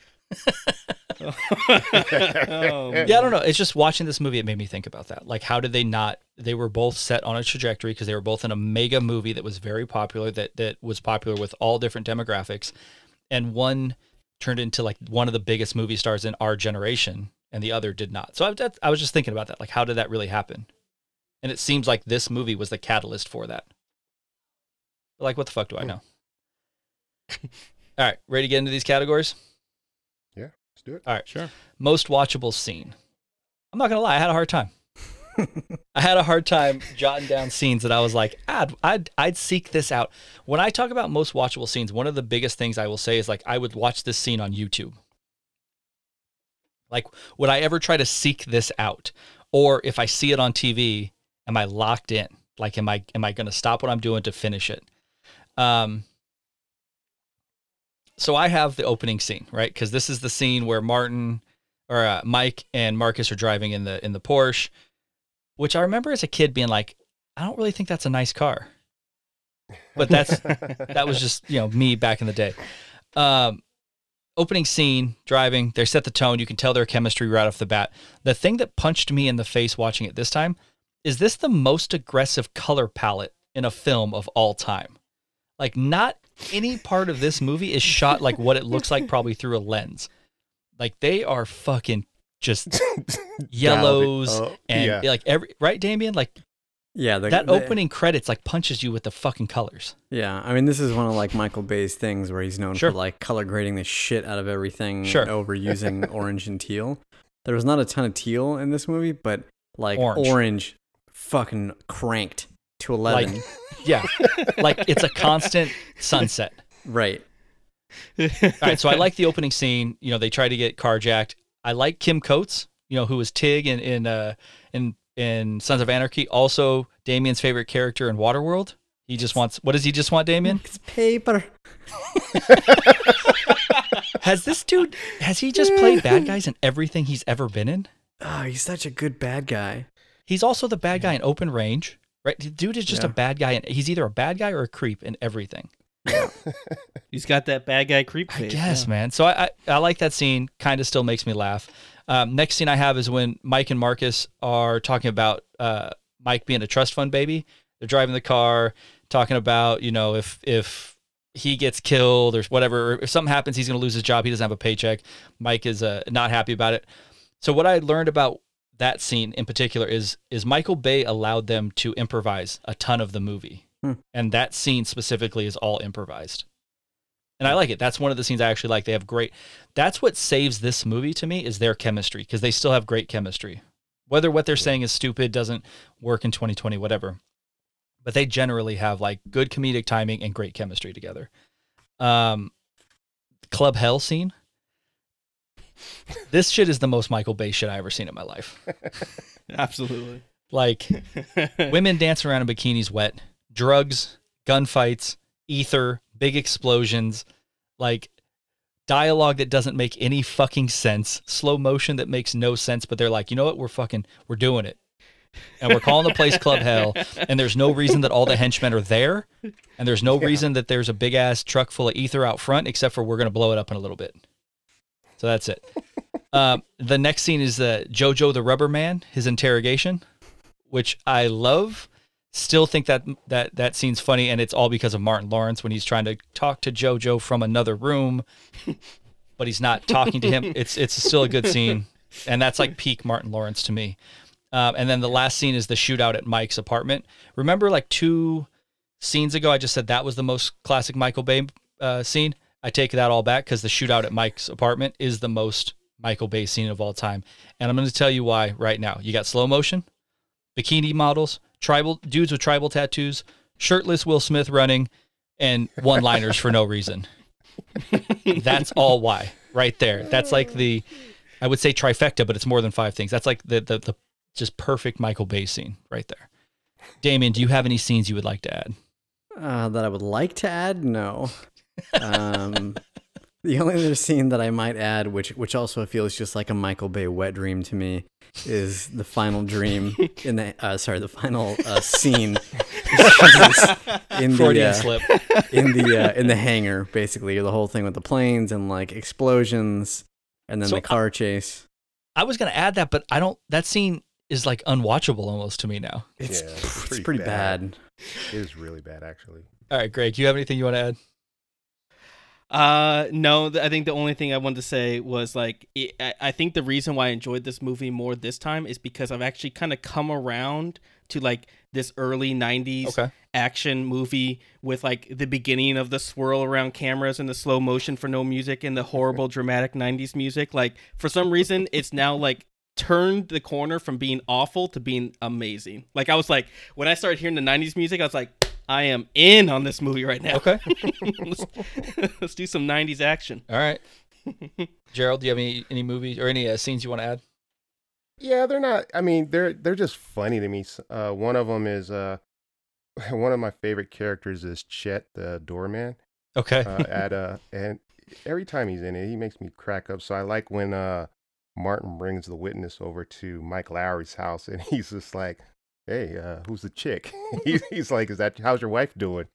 Oh, <laughs> <laughs> Yeah, I don't know. It's just watching this movie it made me think about that. Like how did they not they were both set on a trajectory because they were both in a mega movie that was very popular that that was popular with all different demographics and one turned into like one of the biggest movie stars in our generation and the other did not. So I, that, I was just thinking about that. Like how did that really happen? And it seems like this movie was the catalyst for that. Like what the fuck do I hmm. know? <laughs> All right, ready to get into these categories? Yeah. Let's do it. All right. Sure. Most watchable scene. I'm not gonna lie, I had a hard time. <laughs> I had a hard time jotting down scenes that I was like, I'd, I'd I'd seek this out. When I talk about most watchable scenes, one of the biggest things I will say is like I would watch this scene on YouTube. Like, would I ever try to seek this out? Or if I see it on TV, am I locked in? Like, am I am I gonna stop what I'm doing to finish it? Um so I have the opening scene, right? Because this is the scene where Martin or uh, Mike and Marcus are driving in the in the Porsche, which I remember as a kid being like, I don't really think that's a nice car. But <laughs> that's that was just you know me back in the day. Um, opening scene, driving. They set the tone. You can tell their chemistry right off the bat. The thing that punched me in the face watching it this time is this the most aggressive color palette in a film of all time. Like not any part of this movie is shot like what it looks like probably through a lens. Like they are fucking just <laughs> yellows Dialed it up. and yeah. like every right Damien like Yeah, the, that the- opening credits like punches you with the fucking colors. Yeah, I mean, this is one of like Michael Bay's things where he's known Sure. for like color grading the shit out of everything, Sure. over <laughs> using orange and teal. There was not a ton of teal in this movie, but like Orange. orange, fucking cranked to eleven. Like, yeah, like it's a constant sunset. <laughs> right. All right, so I like the opening scene. You know, they try to get carjacked. I like Kim Coates. You know, who was Tig in in uh, in in Sons of Anarchy. Also, Damien's favorite character in Waterworld. He just wants. What does he just want, Damien? It's paper. <laughs> Has this dude? Has he just played bad guys in everything he's ever been in? Oh, he's such a good bad guy. He's also the bad guy in Open Range, right? The Dude is just a bad guy, and he's either a bad guy or a creep in everything. <laughs> He's got that bad guy creep I face. guess, yeah. man. So I, I, I like that scene. Kind of still makes me laugh. Um, next scene I have is when Mike and Marcus are talking about uh, Mike being a trust fund baby. They're driving the car, talking about you know if if he gets killed or whatever, or if something happens, he's going to lose his job. He doesn't have a paycheck. Mike is uh, not happy about it. So what I learned about that scene in particular is is Michael Bay allowed them to improvise a ton of the movie, Hmm. and that scene specifically is all improvised. And I like it. That's one of the scenes I actually like. They have great. That's what saves this movie to me is their chemistry because they still have great chemistry. Whether what they're saying is stupid doesn't work in 2020, whatever. But they generally have like good comedic timing and great chemistry together. Um, Club Hell scene. This shit is the most Michael Bay shit I ever seen in my life. <laughs> Absolutely. Like <laughs> women dancing around in bikinis wet, drugs, gunfights, ether, big explosions, like dialogue that doesn't make any fucking sense, slow motion that makes no sense, but they're like, you know what, we're fucking, we're doing it. And we're calling the place Club Hell, and there's no reason that all the henchmen are there, and there's no reason that there's a big ass truck full of ether out front, except for we're gonna blow it up in a little bit. So that's it. Um, <laughs> the next scene is uh, Jojo the Rubber Man, his interrogation, which I love. Still think that that that scene's funny, and it's all because of Martin Lawrence when he's trying to talk to Jojo from another room, <laughs> but he's not talking to him. It's it's still a good scene, and that's like peak Martin Lawrence to me. Um, and then the last scene is the shootout at Mike's apartment. Remember, like two scenes ago, I just said that was the most classic Michael Bay uh, scene. I take that all back because the shootout at Mike's apartment is the most Michael Bay scene of all time. And I'm going to tell you why right now. You got slow motion, bikini models, tribal dudes with tribal tattoos, shirtless Will Smith running, and one liners for no reason. <laughs> That's all why right there. That's like the, I would say trifecta, but it's more than five things. That's like the, the, the just perfect Michael Bay scene right there. Damien, do you have any scenes you would like to add? Uh, that I would like to add, no. <laughs> Um, the only other scene that I might add, which which also feels just like a Michael Bay wet dream to me, is the final dream <laughs> in the uh, sorry the final uh, scene <laughs> in the uh, slip. in the uh, in the hangar, basically the whole thing with the planes and like explosions, and then So the car chase. I was gonna add that, but I don't. That scene is like unwatchable almost to me now. It's Yeah, it's it's pretty, pretty bad. bad. It is really bad, actually. All right, Gregg, do you have anything you want to add? Uh, no, I think the only thing I wanted to say was like, it, I, I think the reason why I enjoyed this movie more this time is because I've actually kind of come around to like this early 90s Okay. action movie with like the beginning of the swirl around cameras and the slow motion for no music and the horrible dramatic 90s music. Like, for some reason, it's now like turned the corner from being awful to being amazing. Like, I was like, when I started hearing the 90s music, I was like, I am in on this movie right now. Okay. <laughs> let's, <laughs> let's do some 90s action. All right. <laughs> Jerald, do you have any any movies or any uh, scenes you want to add? Yeah, they're not. I mean, they're they're just funny to me. Uh, one of them is uh, one of my favorite characters is Chet, the doorman. Okay. Uh, at uh, and every time he's in it, he makes me crack up. So I like when uh, Martin brings the witness over to Mike Lowrey's house, and he's just like, "Hey, uh, who's the chick?" <laughs> he's, he's like, "Is that how's your wife doing?"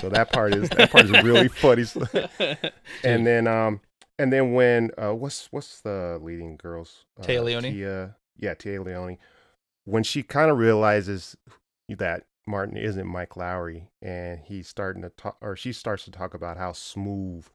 So that part is that part is really <laughs> funny. <laughs> and then um and then when uh what's what's the leading girls uh, Téa Leoni? Téa, yeah Téa Leoni when she kind of realizes that Martin isn't Mike Lowrey and he's starting to talk or she starts to talk about how smooth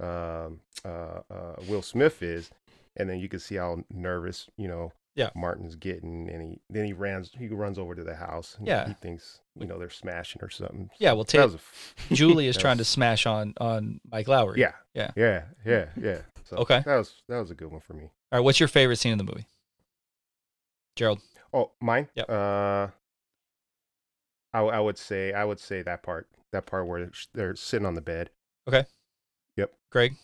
um uh, uh Will Smith is and then you can see how nervous you know Yeah. Martin's getting, and he then he runs he runs over to the house. And Yeah. he thinks you know they're smashing or something. Yeah, well, That take was a f- Julie is <laughs> that trying to smash on on Mike Lowrey. Yeah, Yeah. yeah, yeah, yeah. So Okay. that was that was a good one for me. All right, what's your favorite scene in the movie? Jerald. Oh, mine. Yep. Uh, I I would say I would say that part that part where they're- they're sitting on the bed. Okay. Yep. Gregg.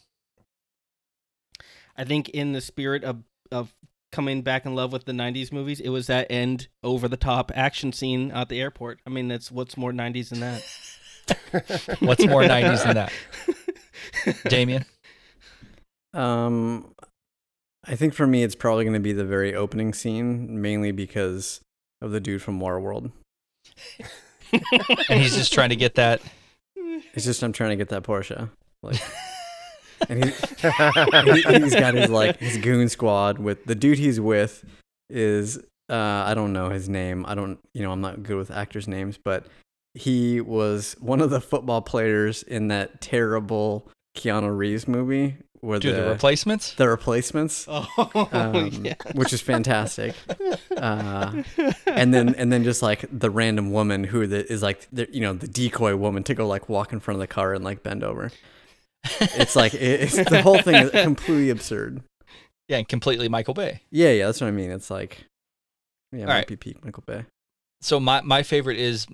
I think in the spirit of of coming back in love with the '90s movies, it was that end over the top action scene at the airport. I mean, that's what's more '90s than that. <laughs> What's more 90s than that? <laughs> Damien. Um, I think for me, it's probably going to be the very opening scene, mainly because of the dude from Waterworld. <laughs> And he's just trying to get that. It's just I'm trying to get that Porsche. Like, and he, he's got his like his goon squad with the dude he's with is uh I don't know his name. I don't you know I'm not good with actors' names, but he was one of the football players in that terrible Keanu Reeves movie where Do the the replacements? the replacements. oh um, yeah. which is fantastic. Uh, and then and then just like the random woman who the, is like the, you know the decoy woman to go like walk in front of the car and like bend over. It's like it, it's the whole thing is completely absurd. Yeah, and completely Michael Bay. Yeah, yeah, that's what I mean. It's like yeah, All might right. be peak Michael Bay. So my my favorite is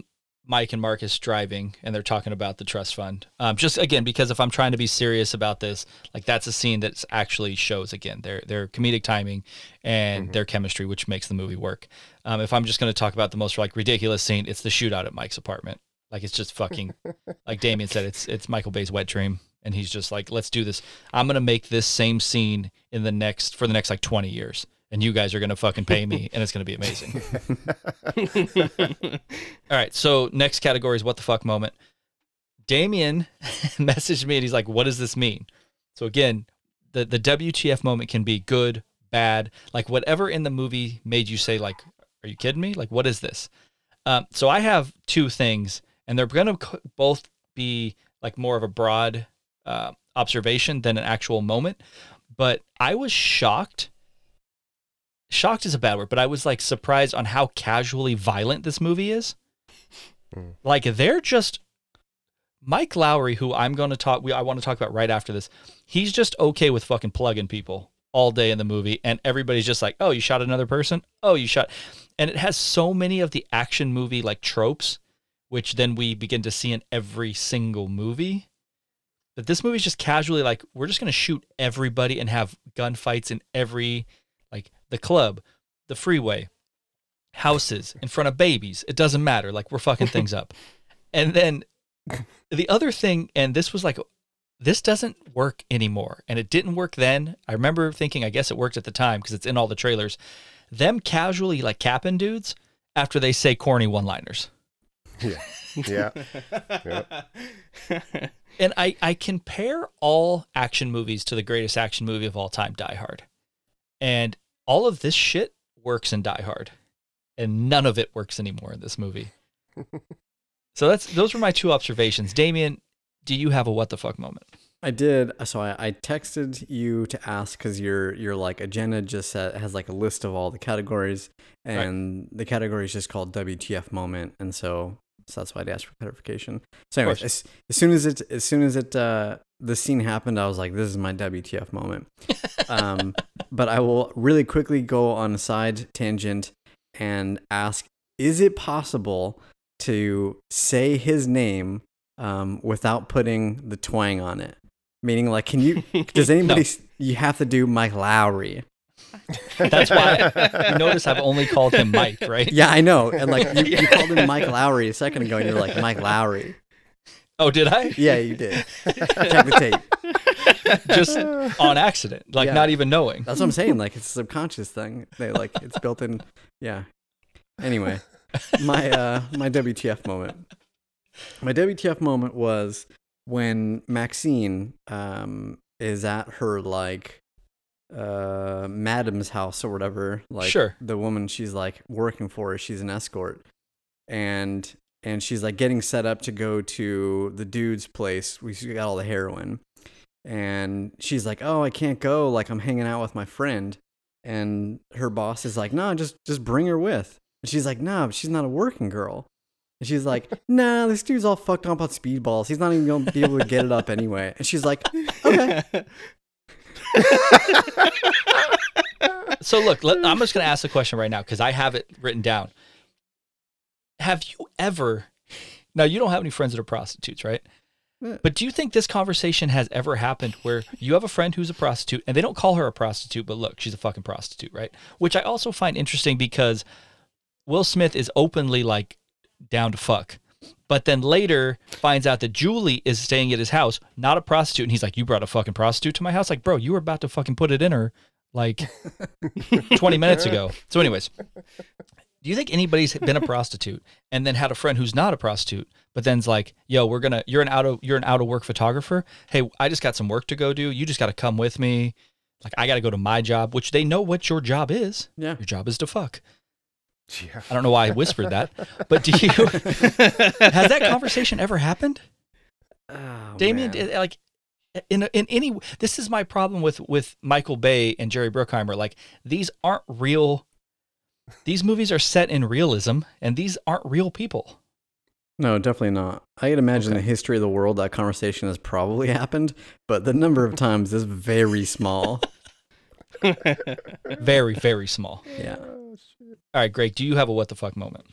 Mike and Marcus driving, and they're talking about the trust fund. Um, just again because if I'm trying to be serious about this, like that's a scene that actually shows again their their comedic timing and their chemistry, which makes the movie work. Um, if I'm just going to talk about the most like ridiculous scene, it's the shootout at Mike's apartment. Like it's just fucking, like Damien said, it's it's Michael Bay's wet dream, and he's just like, let's do this. I'm gonna make this same scene in the next for the next like 20 years, and you guys are gonna fucking pay me, and it's gonna be amazing. <laughs> All right, so next category is what the fuck moment. Damien <laughs> messaged me and he's like, "What does this mean?" So again, the the WTF moment can be good, bad, like whatever in the movie made you say like, "Are you kidding me?" Like, what is this? Um, so I have two things, and they're gonna co- both be like more of a broad uh, observation than an actual moment. But I was shocked. Shocked is a bad word, but I was like surprised on how casually violent this movie is. Mm. Like they're just Mike Lowrey, who I'm going to talk, we, I want to talk about right after this. He's just okay with fucking plugging people all day in the movie, and everybody's just like, "Oh, you shot another person? Oh, you shot," and it has so many of the action movie like tropes, which then we begin to see in every single movie. That this movie's just casually like, we're just going to shoot everybody and have gunfights in every, like the club, the freeway, houses, in front of babies. It doesn't matter. Like we're fucking <laughs> things up. And then the other thing, and this was like, this doesn't work anymore. And it didn't work then. I remember thinking, I guess it worked at the time because it's in all the trailers. Them casually like capping dudes after they say corny one liners. Yeah, <laughs> yeah. And I, I compare all action movies to the greatest action movie of all time, Die Hard. And all of this shit works in Die Hard. And none of it works anymore in this movie. <laughs> so that's those were my two observations. Damien, do you have a what the fuck moment? I did. So I, I texted you to ask because your your like agenda just sa- has like a list of all the categories, and the category is just called WTF moment, and so so that's why I asked for clarification. So, anyways, as, as soon as it as soon as it uh, the scene happened, I was like, this is my WTF moment. <laughs> um, but I will really quickly go on a side tangent and ask: Is it possible to say his name um, without putting the twang on it? Meaning, like, can you? <laughs> Does anybody? s You have to do Mike Lowrey. That's why <laughs> you notice I've only called him Mike, right? Yeah, I know. And like, you, you <laughs> called him Mike Lowrey a second ago, and you're like Mike Lowrey. Oh, did I? Yeah, you did. Check the tape. Just on accident, like Yeah. not even knowing. That's what I'm saying. Like, it's a subconscious thing. They like it's built in. Yeah. Anyway, my uh my WTF moment. My WTF moment was when Maxine um is at her like uh madam's house or whatever like Sure. the woman she's like working for she's an escort and and she's like getting set up to go to the dude's place we got all the heroin and she's like oh i can't go like i'm hanging out with my friend and her boss is like, "No, just just bring her with." And she's like, "No, but she's not a working girl." And she's like, <laughs> "Nah, this dude's all fucked up on speedballs. He's not even gonna be able to get it up anyway." And she's like, "Okay." <laughs> So look, let, I'm just going to ask the question right now because I have it written down. Have you ever? Now you don't have any friends that are prostitutes, right? Yeah. But do you think this conversation has ever happened where you have a friend who's a prostitute and they don't call her a prostitute, but look, she's a fucking prostitute, right? Which I also find interesting because Will Smith is openly like down to fuck. But then later finds out that Julie is staying at his house, not a prostitute, and he's like, "You brought a fucking prostitute to my house?" Like, bro, you were about to fucking put it in her like <laughs> 20 minutes ago. So, anyways, do you think anybody's been a prostitute and then had a friend who's not a prostitute, but then's like, "Yo, we're gonna, you're an out of, you're an out of work photographer. Hey, I just got some work to go do. You just got to come with me. Like, I got to go to my job, which they know what your job is. Yeah. Your job is to fuck. Yeah. I don't know why I whispered that, but do you <laughs> has that conversation ever happened? Oh, Damien, man. like in in any this is my problem with with Michael Bay and Jerry Bruckheimer. Like these aren't real. These movies are set in realism, and these aren't real people. No, definitely not. I can imagine Okay. the history of the world that conversation has probably happened, but the number of times is very small. <laughs> <laughs> Very very small. Yeah. All right, Gregg, do you have a what the fuck moment?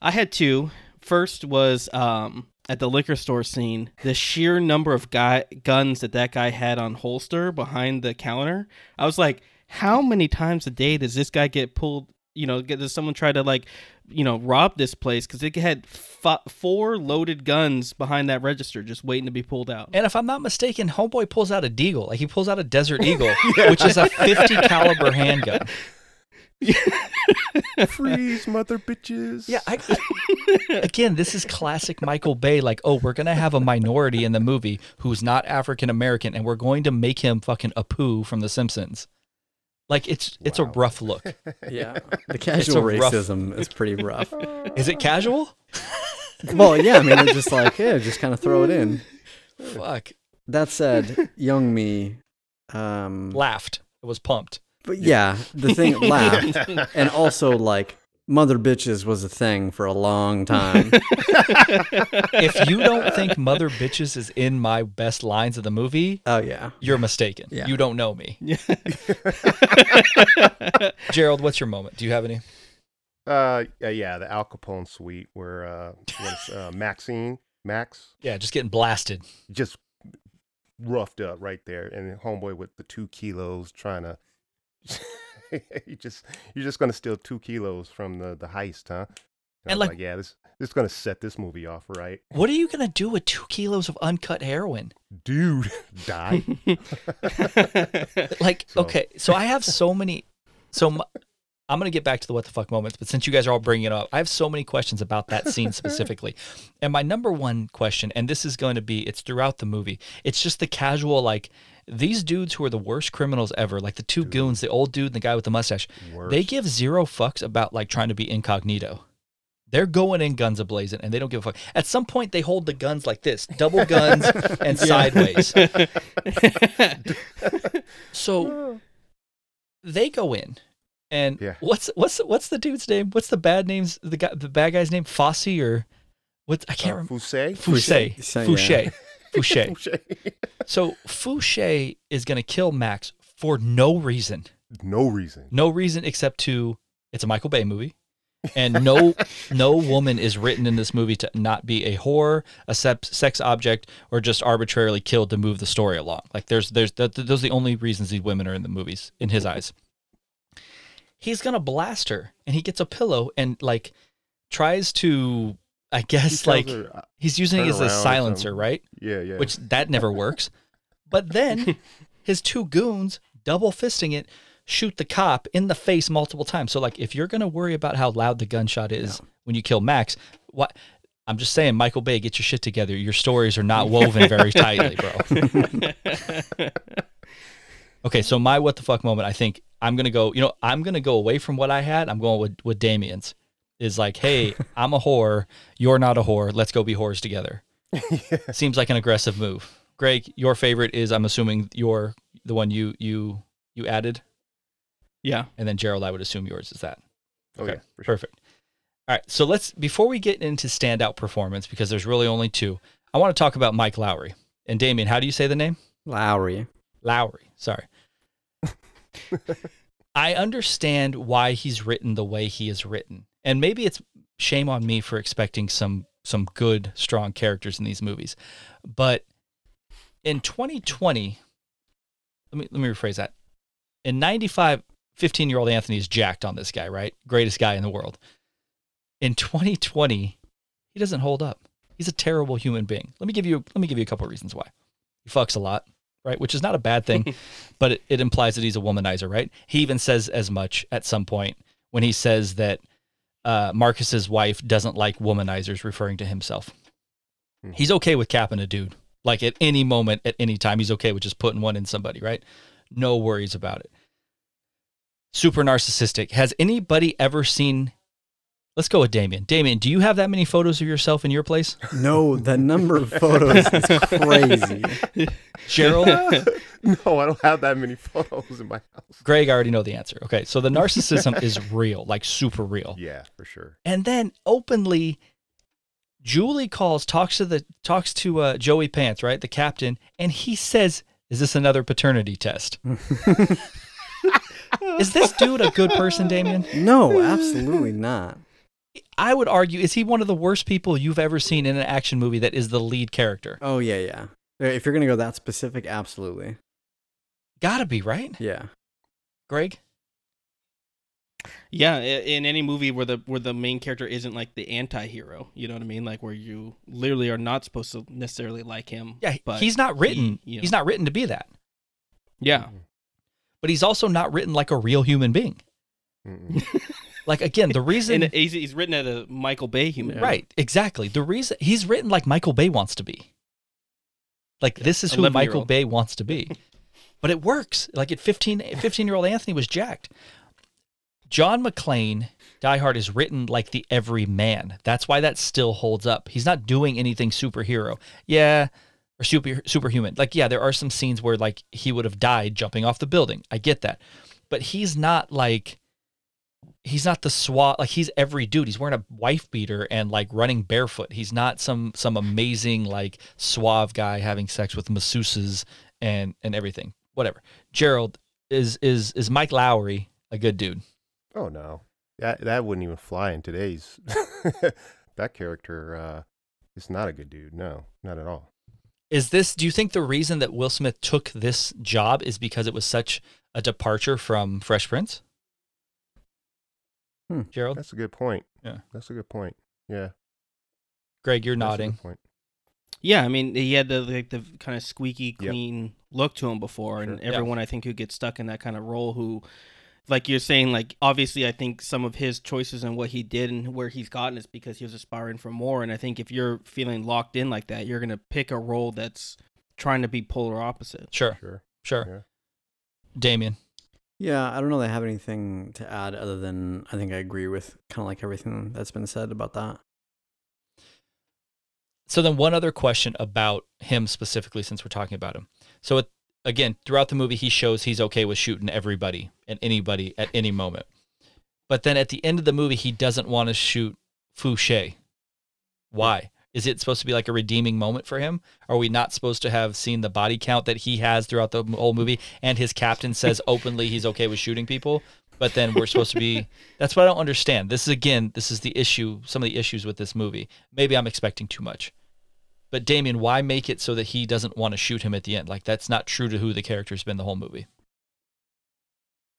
I had two. First was um, at the liquor store scene. The sheer number of guy guns that that guy had on holster behind the counter. I was like, how many times a day does this guy get pulled? You know, get, does someone try to like, you know, rob this place because it had f- four loaded guns behind that register just waiting to be pulled out. And if I'm not mistaken, Homeboy pulls out a deagle. Like he pulls out a Desert <laughs> Eagle, which is a 50 caliber handgun. <laughs> Freeze, mother bitches. Yeah, I, I- again, this is classic Michael Bay. Like, oh, we're gonna have a minority in the movie who's not African American, and we're going to make him fucking Apu from The Simpsons. Like, it's it's a rough look. <laughs> Yeah. The casual rough- racism is pretty rough. Is it casual? <laughs> well, yeah, I mean, it's just like, yeah, just kind of throw it in. Fuck. That said, <laughs> young me, um, Laughed. It was pumped. but yeah, the thing laughed, and also like mother bitches was a thing for a long time. <laughs> If you don't think Mother Bitches is in my best lines of the movie, oh yeah, you're mistaken. Yeah. You don't know me. <laughs> Jerald, what's your moment? Do you have any? Uh, yeah, yeah, the Al Capone suite where uh, what's uh, Maxine, Max, Yeah, just getting blasted. just roughed up right there, and homeboy with the two kilos trying to. <laughs> you just you're just gonna steal two kilos from the the heist, huh? And And, like- like, yeah, this this is gonna set this movie off right, What are you gonna do with two kilos of uncut heroin? dude. <laughs> Die. <laughs> like So- okay so i have so many so I'm gonna get back to the what the fuck moments but since you guys are all bringing it up i have so many questions about that scene specifically and my number one question and this is going to be it's throughout the movie it's just the casual like these dudes who are the worst criminals ever like the two goons the old dude and the guy with the mustache they give zero fucks about like trying to be incognito they're going in guns ablazing and they don't give a fuck. At some point, they hold the guns like this double guns <laughs> and sideways. <laughs> So they go in, and Yeah. what's what's what's the dude's name? What's the bad names? The guy, the bad guy's name? Fosse or what? I can't uh, remember. Foussey? Fouchet. Fouchet, Fouchet. Fouchet. <laughs> Fouchet. So Fouchet is gonna kill Max for no reason. no reason. No reason except to it's a Michael Bay movie. And no no woman is written in this movie to not be a whore, a sex object, or just arbitrarily killed to move the story along. Like there's there's th- th- those are the only reasons these women are in the movies in his eyes. He's gonna blast her, and he gets a pillow and like tries to, I guess tells like her, uh, he's using it as a silencer, right? yeah, yeah. which that never works. But then <laughs> his two goons, double fisting it, shoot the cop in the face multiple times. So like if you're gonna worry about how loud the gunshot is when you kill Max, what I'm just saying, Michael Bay, get your shit together. Your stories are not woven very tightly, bro. <laughs> okay, so my what the fuck moment, I think I'm gonna go, you know, I'm gonna go away from what I had. I'm going with, with Damien's. Is like, hey, <laughs> I'm a whore, you're not a whore, let's go be whores together. <laughs> Seems like an aggressive move. Gregg, your favorite is I'm assuming your the one you you you added, Yeah. and then Jerald, I would assume yours is that. Oh Okay, yeah, sure. Perfect. All right, so let's before we get into standout performance because there's really only two. I want to talk about Mike Lowrey and Damien. How do you say the name? Lowrey. Lowrey. Sorry. <laughs> I understand why he's written the way he is written, and maybe it's shame on me for expecting some some good, strong characters in these movies. But in 2020, let me let me rephrase that. In 95, 15 year old Anthony is jacked on this guy, right? Greatest guy in the world. In 2020, he doesn't hold up. He's a terrible human being. Let me give you let me give you a couple of reasons why. He fucks a lot, right? Which is not a bad thing, <laughs> but it, it implies that he's a womanizer, right? He even says as much at some point when he says that uh, Marcus's wife doesn't like womanizers, referring to himself. Hmm. He's okay with capping a dude. Like at any moment, at any time, he's okay with just putting one in somebody, right? No worries about it. Super narcissistic. Has anybody ever seen? Let's go with Damien. Damien, do you have that many photos of yourself in your place? No, the number of photos is crazy. <laughs> Jerald, <laughs> No, I don't have that many photos in my house. Gregg, I already know the answer. Okay, so the narcissism is real, like super real. Yeah, for sure. And then openly, Julie calls, talks to the talks to uh, Joey Pants, right, the captain, and he says, "Is this another paternity test?" <laughs> is this dude a good person, Damien? No, absolutely not. I would argue, is he one of the worst people you've ever seen in an action movie that is the lead character? Oh yeah, yeah. If you're gonna go that specific, absolutely. Gotta be right, Yeah. Gregg. Yeah, in any movie where the where the main character isn't like the anti-hero, you know what I mean? Like where you literally are not supposed to necessarily like him. Yeah, but he's not written. he, you know- He's not written to be that, Yeah. but he's also not written like a real human being. <laughs> Like again, the <laughs> reason And he's, he's written at a Michael Bay human. Yeah. Right, exactly. The reason he's written like Michael Bay wants to be. Like this is who Michael. Bay wants to be. <laughs> but it works. Like at 15 15 year old Anthony was jacked. John McClane, Die Hard is written like the everyman. That's why that still holds up. He's not doing anything superhero. Yeah, or super superhuman. Like yeah, there are some scenes where like he would have died jumping off the building. I get that. But he's not like he's not the SWAT like he's every dude. He's wearing a wife beater and like running barefoot. He's not some some amazing like suave guy having sex with masseuses and and everything. Whatever. Jerald is is is Mike Lowrey a good dude? Oh no, that that wouldn't even fly in today's. <laughs> that character uh, is not a good dude. No, not at all. Is this do you think the reason that Will Smith took this job is because it was such a departure from Fresh Prince? Hmm. Jerald, That's a good point. Yeah. that's a good point. Yeah, Gregg, you're that's a nodding. good point. Yeah, I mean, he had the like the kind of squeaky Yep. clean look to him before, and Sure. Yeah. everyone I think who gets stuck in that kind of role, who, like you're saying, like obviously I think some of his choices and what he did and where he's gotten is because he was aspiring for more, and I think if you're feeling locked in like that, you're gonna pick a role that's trying to be polar opposite. Sure, Sure. sure. Yeah. Damien. Yeah, I don't know I have anything to add other than I think I agree with kind of like everything that's been said about that. So then one other question about him specifically since we're talking about him. So it, again, throughout the movie he shows he's okay with shooting everybody and anybody at any moment. But then at the end of the movie he doesn't want to shoot Fouchet. Why? Is it supposed to be like a redeeming moment for him? Are we not supposed to have seen the body count that he has throughout the whole movie and his captain says <laughs> openly he's okay with shooting people? But then we're supposed to be <laughs> that's what I don't understand. This is again, this is the issue, some of the issues with this movie. Maybe I'm expecting too much. But Damien, why make it so that he doesn't want to shoot him at the end? Like that's not true to who the character's been the whole movie.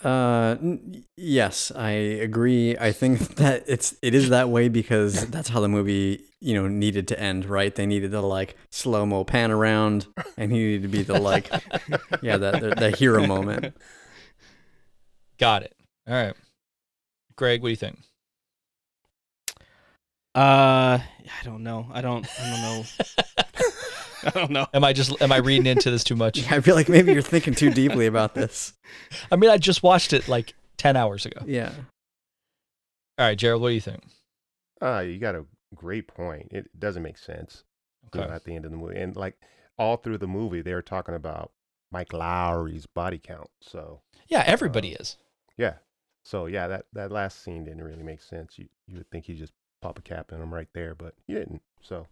Uh, n- yes, I agree. I think <laughs> that it's it is that way because that's how the movie you know needed to end, right? They needed to like slow mo pan around, and he needed to be the like, <laughs> yeah, that the, the hero moment. Got it. All right. Gregg, what do you think? Uh, I don't know. I don't. I don't know. <laughs> I don't know. Am I just am I reading into this too much? Yeah, <laughs> I feel like maybe you're thinking too deeply about this. I mean, I just watched it like 10 hours ago. Yeah, All right, Jerald, what do you think? Ah, you got a great point. It doesn't make sense you know, at the end of the movie, and like all through the movie, they're talking about Mike Lowrey's body count. So Yeah, uh, everybody is. yeah, so yeah, that that last scene didn't really make sense. You you would think he just pop a cap in him right there, but he didn't. So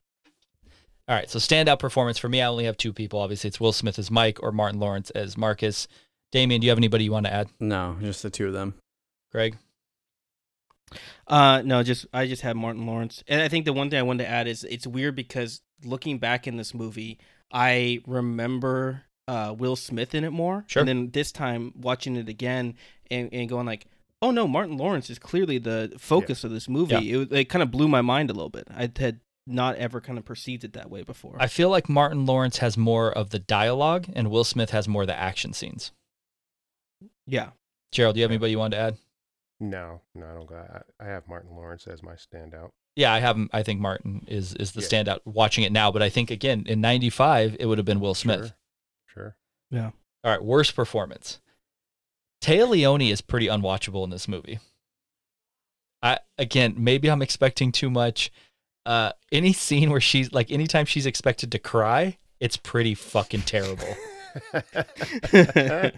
All right, so standout performance for me, I only have two people. Obviously, it's Will Smith as Mike or Martin Lawrence as Marcus. Damien, do you have anybody you want to add? No, just the two of them. Gregg? Uh, no, just I just had Martin Lawrence, and I think the one thing I wanted to add is it's weird because looking back in this movie, I remember uh, Will Smith in it more, Sure. and then this time watching it again and, and going like, oh no, Martin Lawrence is clearly the focus of this movie. Yeah. It, it kind of blew my mind a little bit. I had not ever kind of perceived it that way before. I feel like Martin Lawrence has more of the dialogue and Will Smith has more of the action scenes. yeah, Jerald, do you have anybody you wanted to add? No, no, I don't got. I, I have Martin Lawrence as my standout. Yeah, I have. I think Martin is is the Yeah. standout watching it now, but I think again in 95 it would have been Will Smith. Sure. yeah. All right, worst performance. Téa Leoni is pretty unwatchable in this movie. I again, maybe I'm expecting too much. Uh, any scene where she's like, anytime she's expected to cry, it's pretty fucking terrible. <laughs> <laughs> <laughs>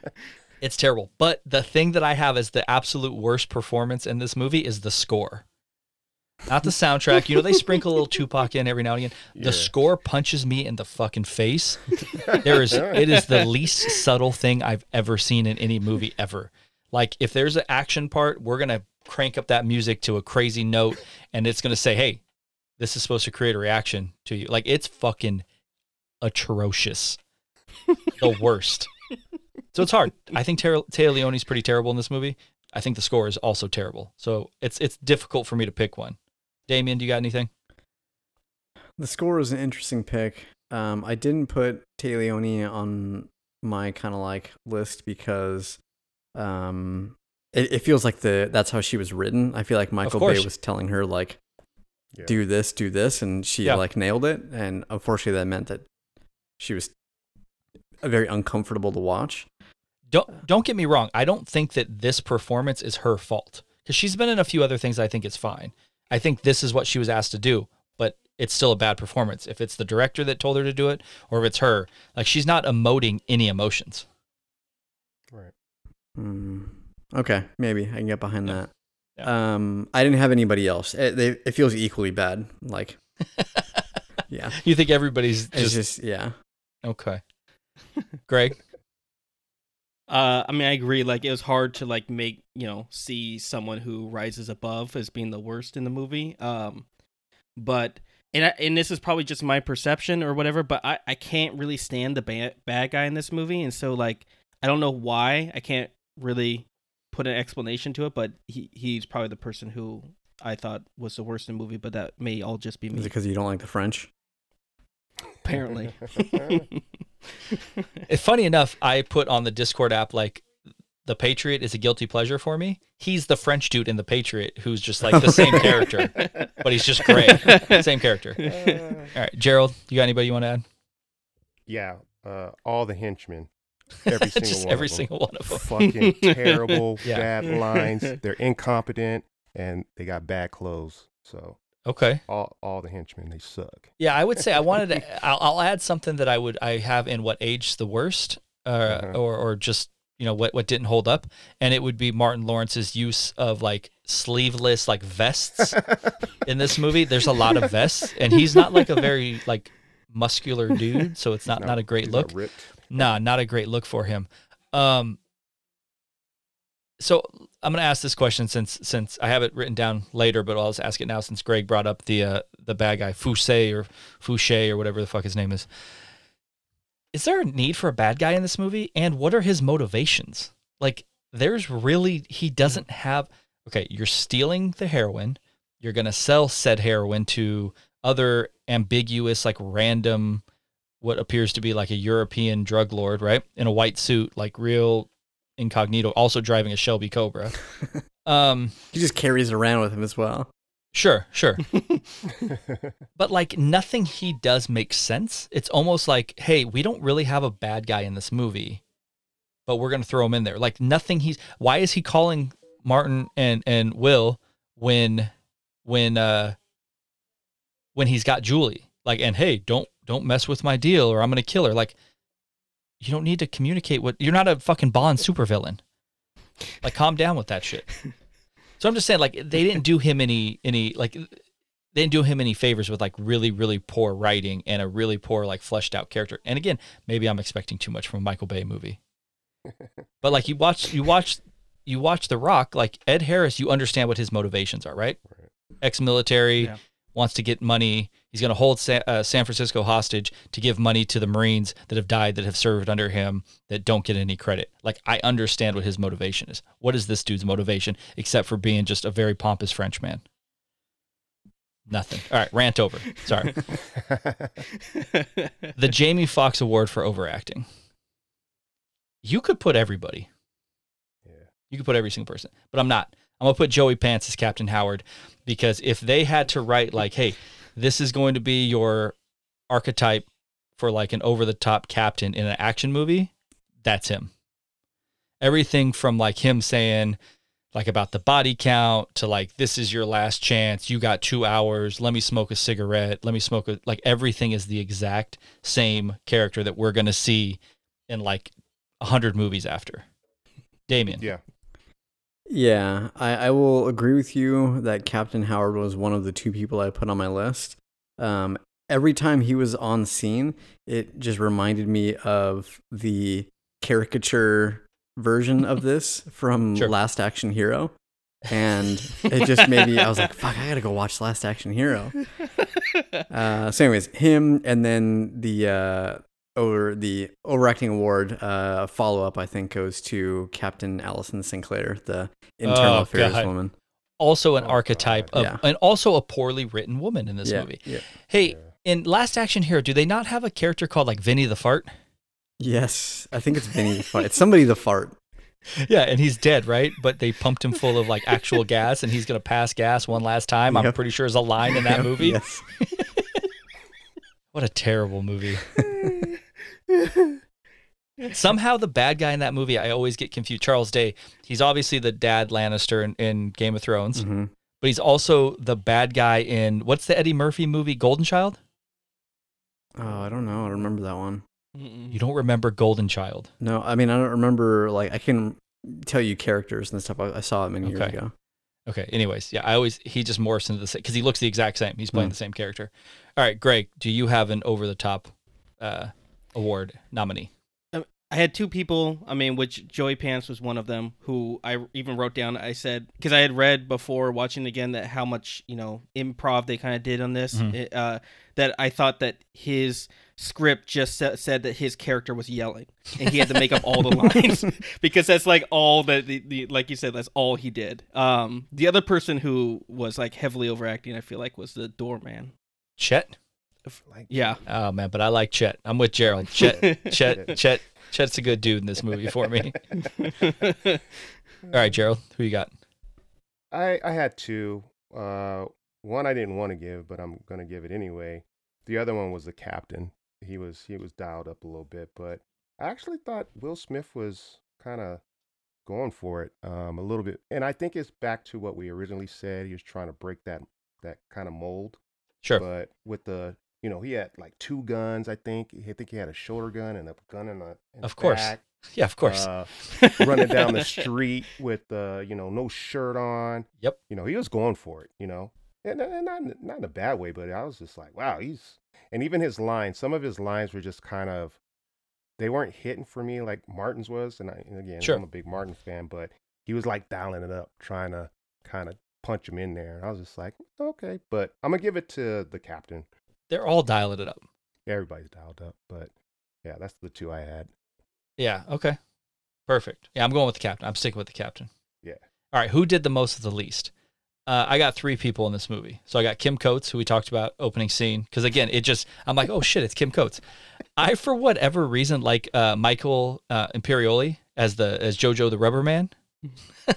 It's terrible. But the thing that I have as the absolute worst performance in this movie is the score. Not the soundtrack. You know, they sprinkle a little Tupac in every now and again. The score punches me in the fucking face. <laughs> There is it is the least subtle thing I've ever seen in any movie ever. Like if there's an action part, we're gonna crank up that music to a crazy note and it's gonna say, Hey, this is supposed to create a reaction to you. Like it's fucking atrocious. the worst. So it's hard. I think Tara, Téa Leoni's pretty terrible in this movie. I think the score is also terrible. So it's it's difficult for me to pick one. Damien, do you got anything? The score is an interesting pick. Um, I didn't put Téa Leoni on my kind of like list because um, it, it feels like the that's how she was written. I feel like Michael Bay was telling her like Yeah. do this, do this, and she Yeah. like nailed it. And unfortunately, that meant that she was very uncomfortable to watch. Don't don't get me wrong. I don't think that this performance is her fault because she's been in a few other things. I think it's fine. I think this is what she was asked to do, but it's still a bad performance. If it's the director that told her to do it, or if it's her, like she's not emoting any emotions. Right. Hmm. Okay, maybe I can get behind Yeah. that. Um, I didn't have anybody else. It, they, it feels equally bad. Like, <laughs> yeah, You think everybody's just, just yeah. okay? <laughs> Gregg, Uh, I mean, I agree. Like, it was hard to like make you know see someone who rises above as being the worst in the movie. Um, but and I, and this is probably just my perception or whatever. But I I can't really stand the bad bad guy in this movie, and so like I don't know why. I can't really put an explanation to it. But he he's probably the person who I thought was the worst in the movie. But that may all just be Is it me. because you don't like the French? Apparently. <laughs> <laughs> If funny enough, I put on the Discord app like the Patriot is a guilty pleasure for me. He's the French dude in the Patriot who's just like the same character, but he's just great. <laughs> Same character. All right, Jerald, you got anybody you want to add? Yeah. Uh, all the henchmen. <laughs> Every single just one. every of them. single one of them. Fucking <laughs> terrible, Yeah. bad lines. They're incompetent and they got bad clothes. So Okay. all all the henchmen they suck. Yeah, I would say I wanted to. <laughs> I'll, I'll add something that I would I have in what age the worst, uh, Uh-huh. or or just you know what what didn't hold up, and it would be Martin Lawrence's use of like sleeveless like vests in this movie. There's a lot of vests, and he's not like a very like muscular dude, so it's not No, not a great look. ripped. Nah, not a great look for him. Um, so I'm gonna ask this question since since I have it written down later, but I'll just ask it now since Gregg brought up the uh, the bad guy Fouchet or Fouchet or whatever the fuck his name is. Is there a need for a bad guy in this movie? And what are his motivations? Like, there's really he doesn't have. Okay, you're stealing the heroin. You're gonna sell said heroin to other ambiguous, like random what appears to be like a European drug lord, right? In a white suit, like real incognito, also driving a Shelby Cobra. <laughs> um, He just carries it around with him as well. sure, sure. <laughs> but like nothing he does makes sense. It's almost like, hey, we don't really have a bad guy in this movie, but we're gonna throw him in there. Like nothing he's why is he calling Martin and and Will when when uh when he's got Julie? Like, and hey, don't don't mess with my deal or I'm gonna kill her. Like you don't need to communicate what you're not a fucking Bond supervillain. Like calm down with that shit. So I'm just saying like they didn't do him any any like they didn't do him any favors with like really really poor writing and a really poor like fleshed out character. And again, maybe I'm expecting too much from a Michael Bay movie. But like you watch you watch you watch The Rock, like Ed Harris, you understand what his motivations are, right? Ex-military, Yeah. Wants to get money. He's going to hold Sa- uh, San Francisco hostage to give money to the Marines that have died, that have served under him, that don't get any credit. Like I understand what his motivation is. What is this dude's motivation except for being just a very pompous Frenchman? Nothing. All right, rant over. Sorry. <laughs> the Jamie Foxx Award for overacting. You could put everybody. Yeah. You could put every single person, but I'm not. I'm gonna put Joey Pants as Captain Howard because if they had to write like, hey, this is going to be your archetype for like an over the top captain in an action movie, that's him. Everything from like him saying like about the body count to like this is your last chance, you got 2 hours, let me smoke a cigarette, let me smoke a like everything is the exact same character that we're going to see in like 100 movies after. Damien. yeah. Yeah, I, I will agree with you that Captain Howard was one of the two people I put on my list. Um, every time he was on scene, it just reminded me of the caricature version of this <laughs> from Sure. Last Action Hero. And <laughs> it just made me, I was like, fuck, I gotta go watch Last Action Hero. <laughs> Uh, so, anyways, him and then the uh, over the overacting award uh, follow up, I think, goes to Captain Allison Sinclair, the internal Oh, affairs God. woman. Also an Oh, archetype God. of Yeah. and also a poorly written woman in this yeah, movie. Yeah. Hey, in Last Action Hero, do they not have a character called like Vinny the Fart? Yes, I think it's Vinny the fart. It's somebody the fart. <laughs> Yeah, and he's dead, right? But they pumped him full of like actual gas, and he's gonna pass gas one last time. I'm pretty sure is a line in that movie. Yes. <laughs> What a terrible movie. <laughs> Somehow the bad guy in that movie, I always get confused. Charles Dance, he's obviously the dad Lannister in, in Game of Thrones, hmm but he's also the bad guy in what's the Eddie Murphy movie, Golden Child? Oh, I don't know. I don't remember that one. Mm-mm. You don't remember Golden Child? No, I mean I don't remember. Like I can tell you characters and stuff. I, I saw it many years Okay. ago. Okay. Anyways, yeah, I always he just morphs into the same because he looks the exact same. He's playing Hmm. the same character. All right, Gregg, do you have an over the top uh, award nominee? I had two people, I mean, which Joey Pants was one of them, who I even wrote down. I said because I had read before watching again that how much you know improv they kind of did on this. Mhm. it, uh, that I thought that his script just sa- said that his character was yelling and he had to make up all the <laughs> lines <laughs> because that's like all that the, the like you said that's all he did. Um, the other person who was like heavily overacting, I feel like, was the doorman. Chet. Like, Yeah, Oh man, but I like Chet. I'm with Jerald. <laughs> Chet. Chet. Chet. Chet's a good dude in this movie for me. <laughs> All right, Jerald, who you got? I I had two. Uh, one I didn't want to give, but I'm gonna give it anyway. The other one was the captain. He was he was dialed up a little bit, but I actually thought Will Smith was kind of going for it um, a little bit, and I think it's back to what we originally said. He was trying to break that that kind of mold, Sure. but with the you know he had like two guns. I think I think he had a shoulder gun and a gun in the in Of course. back, <laughs> yeah, of course. uh, <laughs> running down the street with uh, you know no shirt on. Yep. You know he was going for it. You know, and, and not in- not in a bad way, but I was just like, wow, he's and even his lines. Some of his lines were just kind of they weren't hitting for me like Martin's was. And, I, and again, Sure. I'm a big Martin fan, but he was like dialing it up, trying to kind of punch him in there. And I was just like, okay, but I'm gonna give it to the captain. They're all dialing it up. Everybody's dialed up, but yeah, that's the two I had. Yeah. Okay. Perfect. Yeah, I'm going with the captain. I'm sticking with the captain. Yeah. All right. Who did the most of the least? Uh, I got three people in this movie. So I got Kim Coates, who we talked about opening scene. Because again, it just I'm like, oh shit, it's Kim Coates. I for whatever reason like uh, Michael uh, Imperioli as the as Jojo the Rubber Man. <laughs>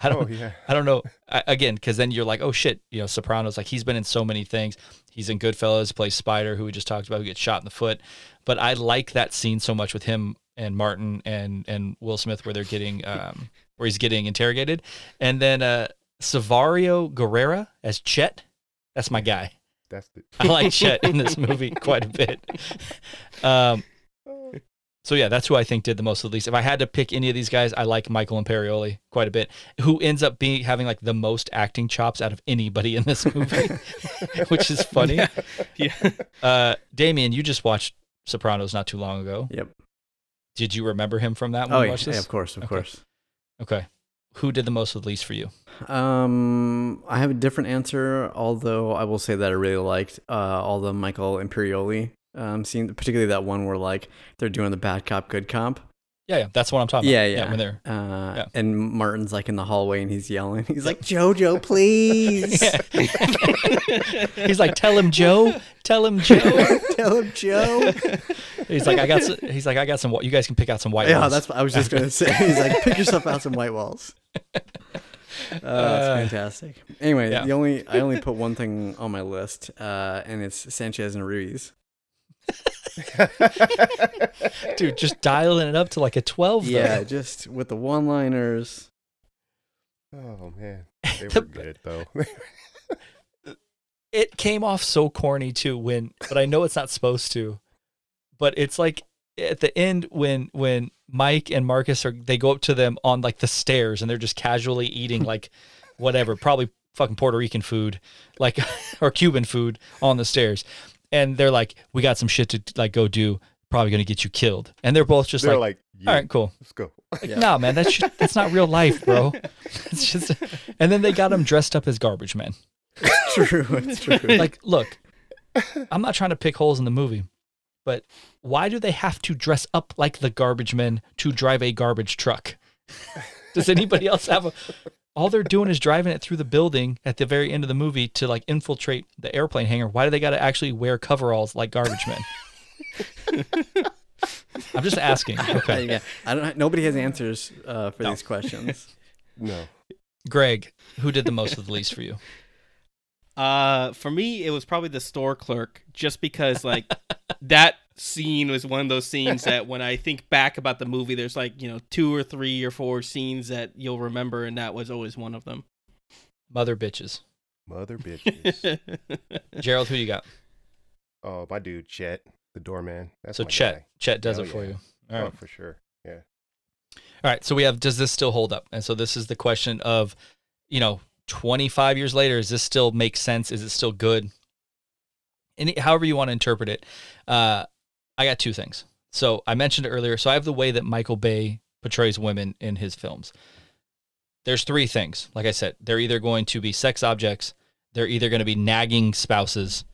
I don't Oh yeah. I don't know. I, again, because then you're like, oh shit, you know, Sopranos. Like he's been in so many things. He's in Goodfellas, plays Spider, who we just talked about, who gets shot in the foot. But I like that scene so much with him and Martin and and Will Smith, where they're getting, um, <laughs> where he's getting interrogated, and then uh, Saverio Guerrera as Chet. That's my guy. That's the I like Chet in this <laughs> movie quite a bit. Um, So yeah, that's who I think did the most at least. If I had to pick any of these guys, I like Michael Imperioli quite a bit, who ends up being having like the most acting chops out of anybody in this movie, <laughs> <laughs> which is funny. Yeah. <laughs> Uh, Damien, you just watched Sopranos not too long ago. Yep. Did you remember him from that when Oh you yeah, watched yeah, this? of course, of Okay. course. Okay. Who did the most at least for you? Um, I have a different answer, although I will say that I really liked uh, all the Michael Imperioli um, scene, particularly that one where like they're doing the bad cop, good cop. Yeah, yeah, that's what I'm talking Yeah, about. yeah. yeah. when they're Uh, Yeah. And Martin's like in the hallway and he's yelling. <laughs> He's like, "Jojo, please, <laughs> <laughs> He's like, "Tell him, Joe. Tell him, Joe." tell him, Joe." He's like, "I got." Some, he's like, "I got some. You guys can pick out some white yeah, ones." that's what I was just gonna say. He's like, "Pick yourself out some white walls." Uh, that's fantastic. Anyway, yeah. the only I only put one thing on my list, uh, and it's Sanchez and Ruiz. <laughs> dude. Just dialing it up to like a twelve. though. Yeah, just with the one-liners. Oh man, <laughs> they were good though. <laughs> it came off so corny too when but I know it's not supposed to. But it's like at the end when when Mike and Marcus are they go up to them on like the stairs and they're just casually eating like whatever, probably fucking Puerto Rican food, like or Cuban food on the stairs. And they're like, We got some shit to like go do, probably gonna get you killed. And they're both just They're like, like, yeah, All right, cool. let's go. Like, no, man, that's just, that's not real life, bro. <laughs> It's just, and then they got him dressed up as garbage men. true, it's true. <laughs> like look i'm not trying to pick holes in the movie but why do they have to dress up like the garbage men to drive a garbage truck <laughs> does anybody else have a all they're doing is driving it through the building at the very end of the movie to like infiltrate the airplane hangar why do they got to actually wear coveralls like garbage men <laughs> i'm just asking okay yeah, I don't. Nobody has answers uh, for No. these questions. <laughs> No, gregg who did the most of the least for you Uh, for me, it was probably the store clerk, just because like that scene was one of those scenes that when I think back about the movie, there's like you know two or three or four scenes that you'll remember, and that was always one of them. mother bitches mother <laughs> bitches. jerald who you got oh, my dude, Chet, the doorman. That's so my chet guy. chet does Hell it for yeah. you all right Oh, for sure. Yeah. All right, so we have does this still hold up? And so this is the question of, you know, 25 years later, does this still make sense? Is it still good? Any, however you want to interpret it. Uh, I got two things. So I mentioned it earlier. So I have the way that Michael Bay portrays women in his films. There's three things. Like I said, they're either going to be sex objects, they're either going to be nagging spouses,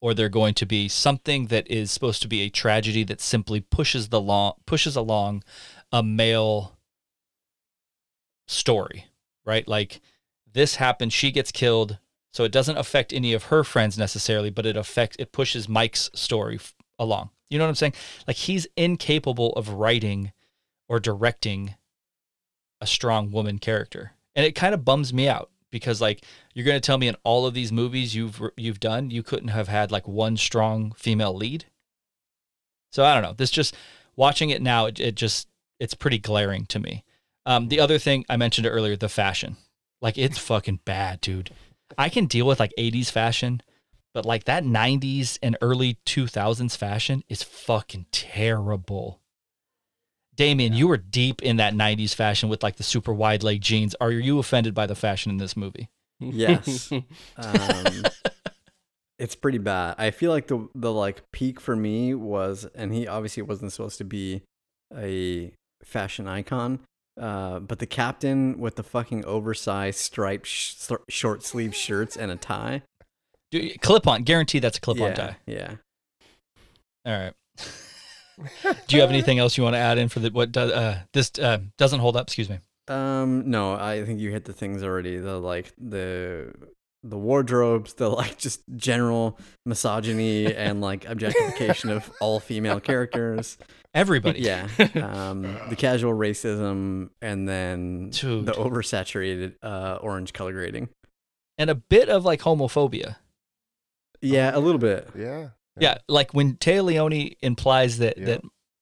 or they're going to be something that is supposed to be a tragedy that simply pushes the long pushes along a male story, right? Like this happened, she gets killed, so it doesn't affect any of her friends necessarily, but it affects it pushes Mike's story along. You know what I'm saying? Like he's incapable of writing or directing a strong woman character. And it kind of bums me out because like you're going to tell me in all of these movies you've you've done, you couldn't have had like one strong female lead. So I don't know. This just watching it now, it, it just it's pretty glaring to me. Um, the other thing I mentioned earlier, the fashion, like it's fucking bad, dude. I can deal with like 80s fashion, but like that 90s and early 2000s fashion is fucking terrible. Damien, you were deep in that 90s fashion with like the super wide leg jeans. Are you offended by the fashion in this movie? Yes. <laughs> Um, <laughs> it's pretty bad. I feel like the the like peak for me was, and he obviously wasn't supposed to be a fashion icon. Uh, but the captain with the fucking oversized striped sh- short sleeve shirts and a tie. Clip on, guarantee that's a clip on yeah, tie. yeah. All right. Do you have anything else you want to add in for the what does uh, this uh, doesn't hold up? Excuse me. Um, no, I think you hit the things already. The like the the wardrobes, the like just general misogyny and like objectification of all female characters. Everybody. Yeah. Um, the casual racism and then Dude. the oversaturated uh, orange color grading. and a bit of like homophobia. Yeah, a little bit. Yeah. Yeah, like when Téa Leoni implies that Yeah. that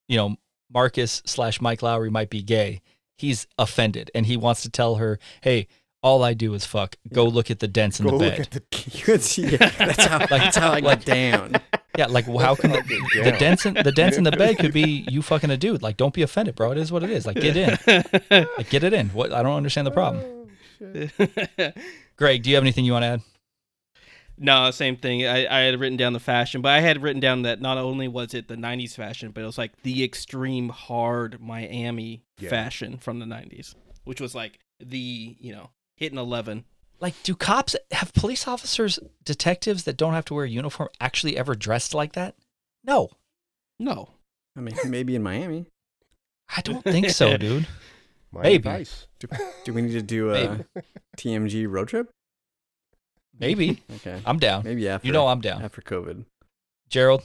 you know Marcus slash Mike Lowrey might be gay, he's offended and he wants to tell her, "Hey, all I do is fuck. Go look at the dents in Go the look bed." at the You could see, yeah, that's how that's how I got down. Yeah, like how can <laughs> the, the dents in the dents in the bed could be <laughs> you fucking a dude. Like, don't be offended, bro. It is what it is. Like, get in. <laughs> Like, get it in. What? I don't understand the problem. Oh, Gregg, do you have anything you want to add? No, same thing. I, I had written down the fashion, but I had written down that not only was it the 90s fashion, but it was like the extreme hard Miami Yeah. fashion from the 90s, which was like the, you know, hitting 11. Like, do cops have police officers, detectives that don't have to wear a uniform actually ever dressed like that? No, No. I mean, maybe in Miami. I don't think so, <laughs> dude. Miami Maybe. Vice. Do, do we need to do a TMG road trip? Maybe <laughs> Okay. I'm down. Maybe after. You know I'm down. After COVID. Jerald,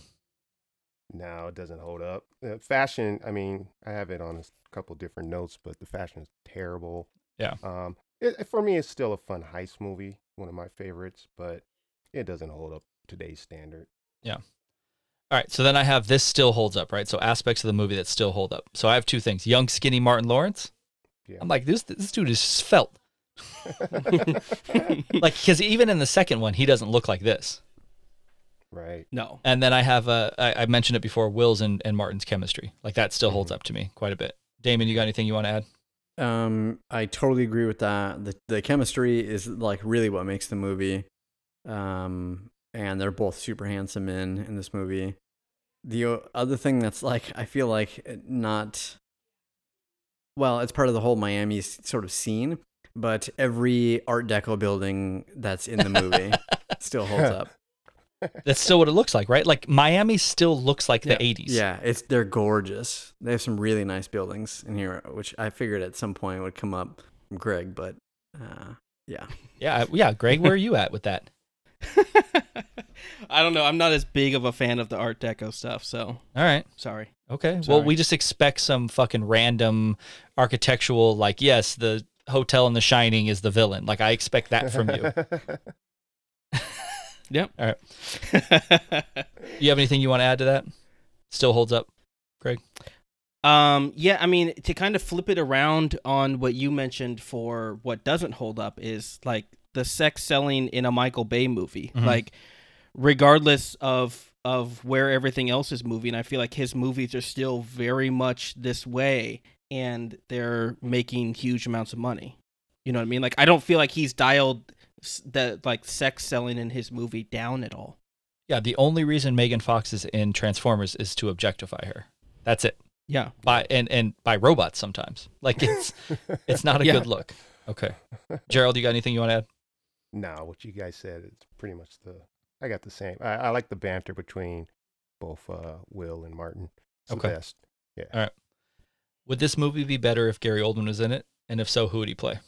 No, it doesn't hold up. Uh, fashion, I mean, I have it on a couple different notes, but the fashion is terrible. Yeah. Um, it, for me, it's still a fun heist movie, one of my favorites, but it doesn't hold up today's standard. Yeah. All right, so then I have this still holds up, right? So aspects of the movie that still hold up. So I have two things: young, skinny Martin Lawrence. Yeah. I'm like, this this dude is svelte. <laughs> Like, because even in the second one, he doesn't look like this. right. No. And then I have a, I, I mentioned it before, Will's and, and Martin's chemistry. Like that still holds Mhm. up to me quite a bit. Damien, you got anything you want to add? Um, I totally agree with that. The the chemistry is like really what makes the movie. Um, and they're both super handsome men in this movie. The other thing that's like I feel like not well, it's part of the whole Miami sort of scene, but every Art Deco building that's in the movie <laughs> still holds up. That's still what it looks like, right? Like Miami still looks like Yeah. the 80s. Yeah, it's they're gorgeous. They have some really nice buildings in here, which I figured at some point would come up from Gregg, but uh, yeah. <laughs> Yeah. Yeah. Gregg, where are you at with that? <laughs> I don't know. I'm not as big of a fan of the Art Deco stuff, so All right. sorry. Okay. Well, we just expect some fucking random architectural, like, yes, the hotel in The Shining is the villain. Like, I expect that from you. <laughs> Yep. All right. You have anything you want to add to that? Still holds up, Gregg? Um, yeah, I mean, to kind of flip it around on what you mentioned for what doesn't hold up is like the sex selling in a Michael Bay movie. Mhm. Like, regardless of of where everything else is moving, I feel like his movies are still very much this way, and they're making huge amounts of money. You know what I mean? Like, I don't feel like he's dialed the like sex selling in his movie down at all. Yeah. The only reason Megan Fox is in Transformers is to objectify her. That's it. Yeah. By and and by robots sometimes. <laughs> Like it's <laughs> it's not a Yeah. good look. Okay. Jerald, you got anything you want to add? no, what you guys said is pretty much the. I got the same. I, I like the banter between both uh, Will and Martin. It's Okay. the best. Would this movie be better if Gary Oldman was in it? And if so, who would he play?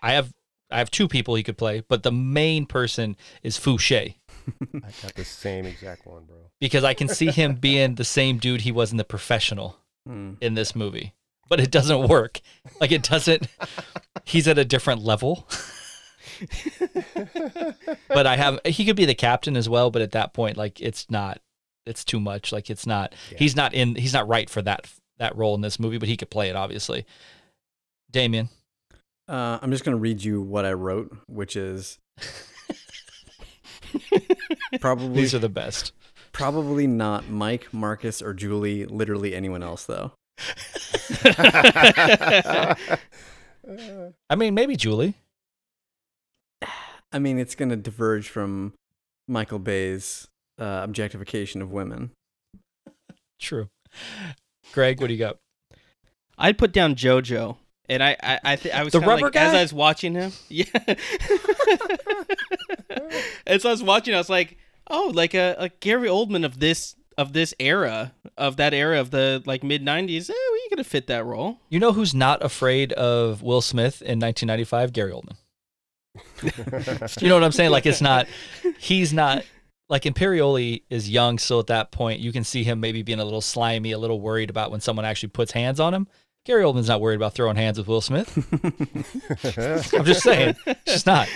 I have I have two people he could play, but the main person is Fouchet I got the same exact one, bro. because I can see him <laughs> being the same dude he was in The Professional Hmm. in this movie. But it doesn't work. Like it doesn't <laughs> he's at a different level. <laughs> but I have he could be the captain as well, but at that point like it's not it's too much. Like it's not Yeah. he's not in he's not right for that that role in this movie, but he could play it obviously. Damien. Uh, I'm just gonna read you what I wrote, which is <laughs> probably These are the best. probably not Mike, Marcus, or Julie. Literally anyone else, though. <laughs> I mean, maybe Julie. I mean, it's gonna diverge from Michael Bay's uh, objectification of women. True. Gregg, what do you got? I'd put down JoJo, and I I I, th- I was The rubber like, as? I was watching him. <laughs> Yeah. as I was watching, I was like, oh, like a, a Gary Oldman of this of this era of that era of the like mid '90s. Eh, well, you could have fit that role. You know who's not afraid of Will Smith in 1995? Gary Oldman. <laughs> You know what I'm saying? Like it's not. He's not. Like Imperioli is young so at that point. You can see him maybe being a little slimy, a little worried about when someone actually puts hands on him. Gary Oldman's not worried about throwing hands with Will Smith. <laughs> I'm just saying, just not.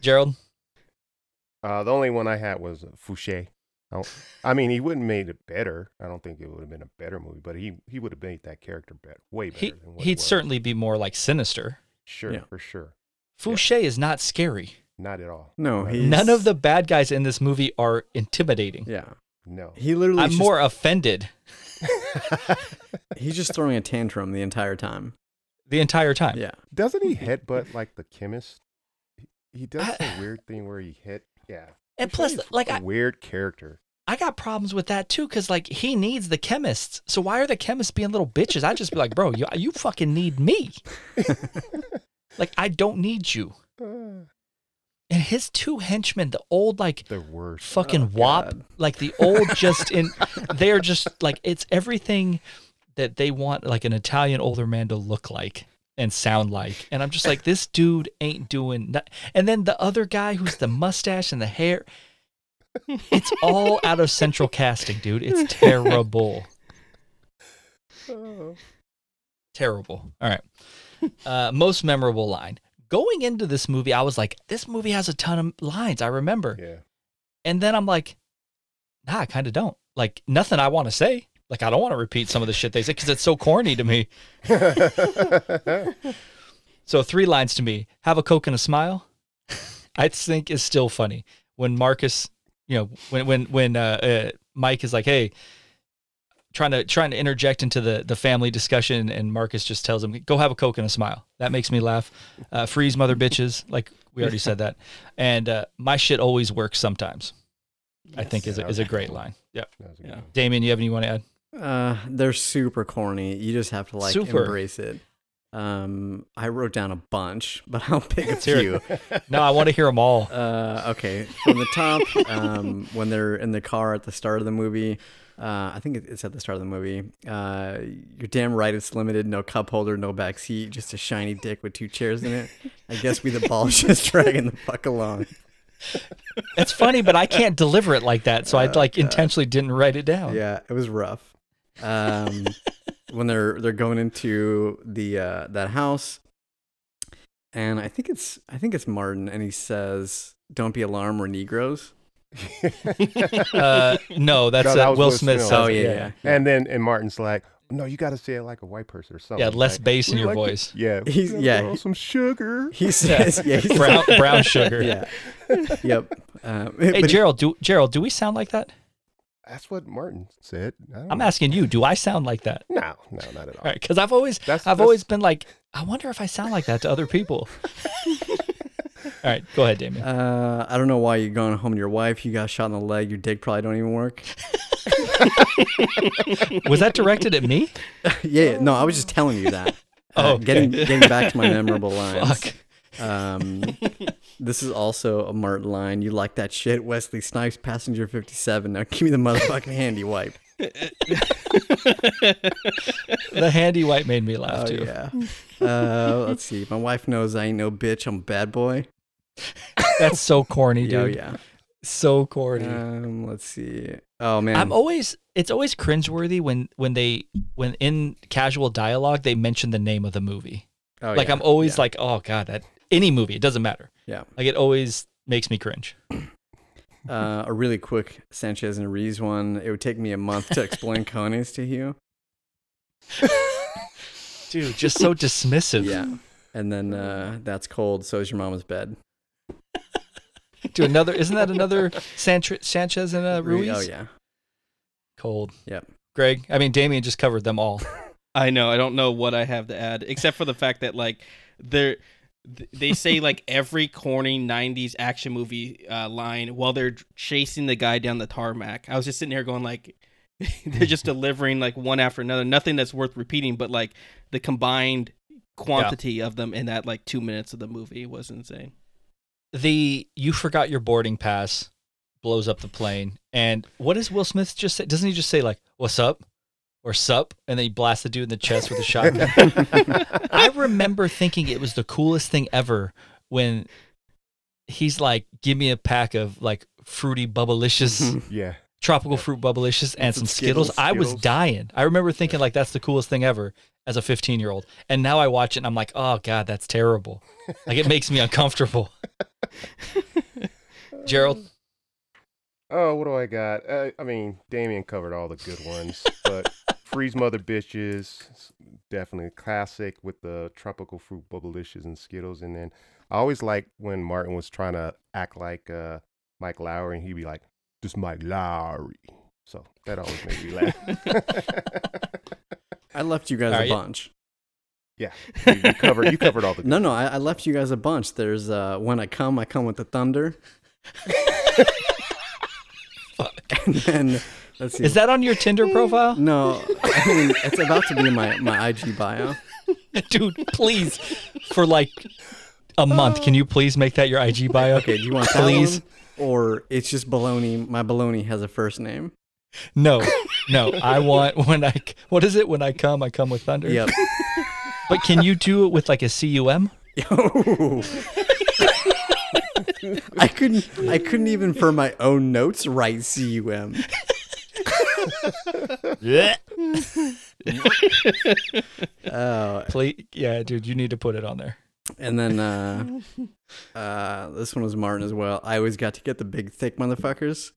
Jerald, Uh, the only one I had was uh, Fouchet. I, I mean, he wouldn't have made it better. I don't think it would have been a better movie, but he he would have made that character better, way better. he than what he'd was. certainly be more like sinister. sure Yeah. for sure. Fouchet is not scary. Not at all. No, he's None of the bad guys in this movie are intimidating. Yeah, no. he literally. I'm just- more offended <laughs> He's just throwing a tantrum the entire time. the entire time. Yeah. Doesn't he headbutt like the chemist? He, he does I- some weird thing where he hit. Yeah. And plus, like, a I, weird character. I got problems with that too, because like he needs the chemists. So why are the chemists being little bitches? I'd just be like, bro, you you fucking need me. <laughs> like I don't need you. Uh. And his two henchmen, the old like the worst. fucking Oh, wop, God. like the old just in, <laughs> they are just like it's everything that they want like an Italian older man to look like and sound like. And I'm just like, this dude ain't doing. No-. And then the other guy who's the mustache and the hair, it's all out of central casting, dude. It's terrible. Oh. Terrible. All right. Uh, most memorable line. Going into this movie, I was like, this movie has a ton of lines. I remember. Yeah. And then I'm like, nah, I kind of don't. Like, nothing I want to say. Like, I don't want to repeat some of the shit they say because it's so corny to me. <laughs> So, three lines to me have a Coke and a smile, I think is still funny. When Marcus, you know, when, when, when uh, uh, Mike is like, hey, trying to trying to interject into the the family discussion and Marcus just tells him go have a coke and a smile. That makes me laugh. Uh, freeze mother bitches. Like we already said that. And uh, my shit always works sometimes I think is a, is a great line. Yeah That was a good Yeah. Damien you have any you want to add? Uh, they're super corny. You just have to like Super. embrace it. Um, I wrote down a bunch, but <laughs> I'll pick a Let's few. no I want to hear them all. Uh, okay, from the top, um, when they're in the car at the start of the movie, uh, I think it's at the start of the movie. Uh, you're damn right, it's limited. No cup holder, no back seat, just a shiny dick with two chairs in it. I guess we the balls just dragging the fuck along. it's funny but I can't deliver it like that so I Oh, like intentionally didn't write it down Yeah, it was rough. Um, <laughs> when they're they're going into the uh, that house, and I think it's I think it's Martin, and he says, "Don't be alarmed, we're Negroes." Uh, no <laughs> that's No, uh, that was Will Will Smith Smith. Oh it, yeah, yeah. And then and Martin's like, no, you got to say it like a white person or something. yeah less like, bass in your like to- voice Yeah. <laughs> He's- yeah. throw Some sugar. He says, "Yeah, he's brown brown sugar yeah, yep." Um, hey but- Jerald do Jerald do we sound like that That's what Martin said. I don't I'm know. asking you do I sound like that No, no, not at all. All right, because I've always That's- I've that's- always been like, I wonder if I sound like that to other people. <laughs> All right, go ahead, Damien. Uh, I don't know why you're going home to your wife. You got shot in the leg. Your dick probably don't even work. <laughs> Was that directed at me? yeah, <laughs> yeah, no, I was just telling you that. Oh, <laughs> Uh, okay. getting getting back to my memorable lines. Fuck. Um, this is also a Martin line. You like that shit, Wesley Snipes, passenger fifty seven. Now give me the motherfucking handy wipe. The handy wipe made me laugh Oh too. yeah. Uh, let's see. My wife knows I ain't no bitch. I'm a bad boy. That's so corny, <laughs> Yeah, oh, dude. yeah. So corny. Um, let's see. Oh man. I'm always it's always cringeworthy when when they when in casual dialogue they mention the name of the movie. oh, like yeah, I'm always yeah, like, oh god, that any movie, it doesn't matter. yeah. Like it always makes me cringe. Uh, a really quick Sanchez and Ruiz one. It would take me a month to explain <laughs> Cones to you. Dude, just so <laughs> dismissive. Yeah. And then uh, that's cold. So is your mama's bed. <laughs> Dude, another isn't that another Santre- Sanchez and uh, Ruiz? Oh yeah. Cold. Yep. Gregg, I mean Damien just covered them all. <laughs> I know. I don't know what I have to add except for the fact that like they're they say <laughs> like every corny 90s action movie uh, line while they're chasing the guy down the tarmac. I was just sitting here going like they're just delivering like one after another. Nothing that's worth repeating, but like the combined quantity of them in that like 2 minutes of the movie was insane. The you forgot your boarding pass blows up the plane. And what does will smith just say? Doesn't he just say like what's up? or sup? and then he blasts the dude in the chest with a shotgun? <laughs> I remember thinking it was the coolest thing ever when he's like give me a pack of like fruity bubblicious <laughs> yeah. tropical fruit bubblicious and some some skittles. Skittles, i was dying. I remember thinking like that's the coolest thing ever as a 15 year old. And now i watch it and i'm like oh god that's terrible. Like it makes me uncomfortable <laughs> jerald <laughs> Oh, what do I got? Uh, I mean, Damien covered all the good ones, but <laughs> Freeze Mother Bitches, definitely classic with the tropical fruit bubblicious and Skittles. And then I always liked when Martin was trying to act like uh, Mike Lowrey, and he'd be like, "This Mike Lowrey." So that always made me laugh. <laughs> I left you guys All a right, yeah. bunch. Yeah, you, you covered you covered all the. <laughs> No, no, I, I left you guys a bunch. There's uh, when I come, I come with the thunder. <laughs> and then let's see. Is that on your Tinder profile? no? I mean, it's about to be in my my IG bio. <laughs> Dude, please. For like a month, can you please make that your IG bio? Okay, do you want that Please. one? Or it's just baloney. My baloney has a first name. No, no. I want when I what is it? When I come, I come with thunder. Yep. But can you do it with like a cum? <laughs> I couldn't. I couldn't even for my own notes write cum. Yeah. Oh, Please, yeah, dude, you need to put it on there. and then uh, uh, this one was Martin as well. I always got to get the big thick motherfuckers.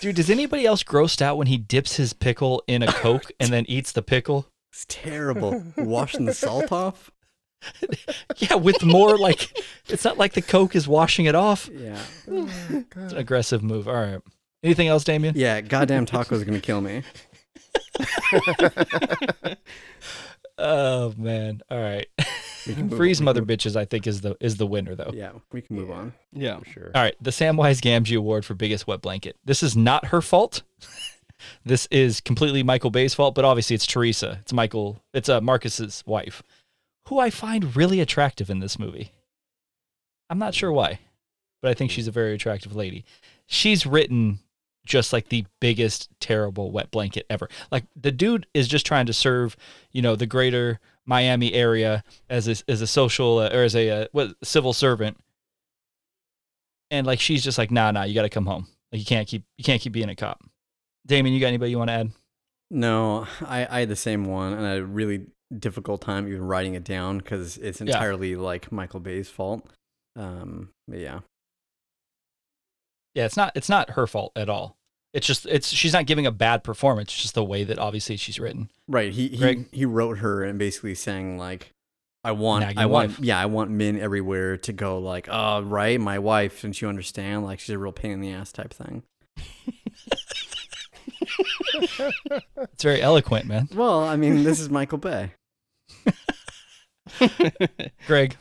Dude, does anybody else grossed out when he dips his pickle in a Coke and then eats the pickle? It's terrible. Washing the salt off. <laughs> Yeah, with more like, it's not like the Coke is washing it off. Yeah. It's an aggressive move. All right. Anything else, Damien? Yeah. Goddamn taco's gonna kill me. <laughs> Oh man. All right. We can move Freeze on. mother bitches, I think is the is the winner though. Yeah, we can move on. Yeah. for sure. All right, the Samwise Gamgee Award for biggest wet blanket. This is not her fault. This is completely Michael Bay's fault, but obviously it's Teresa. It's Michael. It's uh, Marcus's wife, who I find really attractive in this movie. I'm not sure why, but I think she's a very attractive lady. She's written just like the biggest terrible wet blanket ever. Like the dude is just trying to serve, you know, the greater Miami area as a, as a social uh, or as a uh, what civil servant and like she's just like, nah, nah, you got to come home. Like you can't keep you can't keep being a cop. Damien, you got anybody you want to add? No, I, I had the same one, and I had a really difficult time even writing it down because it's entirely like Michael Bay's fault. Um, yeah, Yeah, it's not it's not her fault at all. It's just it's she's not giving a bad performance. It's just the way that obviously she's written. right. He he, Gregg? he wrote her and basically saying like, I want Nagging I want wife. yeah I want men everywhere to go like, oh right, my wife, don't you understand? Like she's a real pain in the ass type thing. <laughs> It's very eloquent, man. Well, I mean, this is Michael Bay. <laughs> Gregg,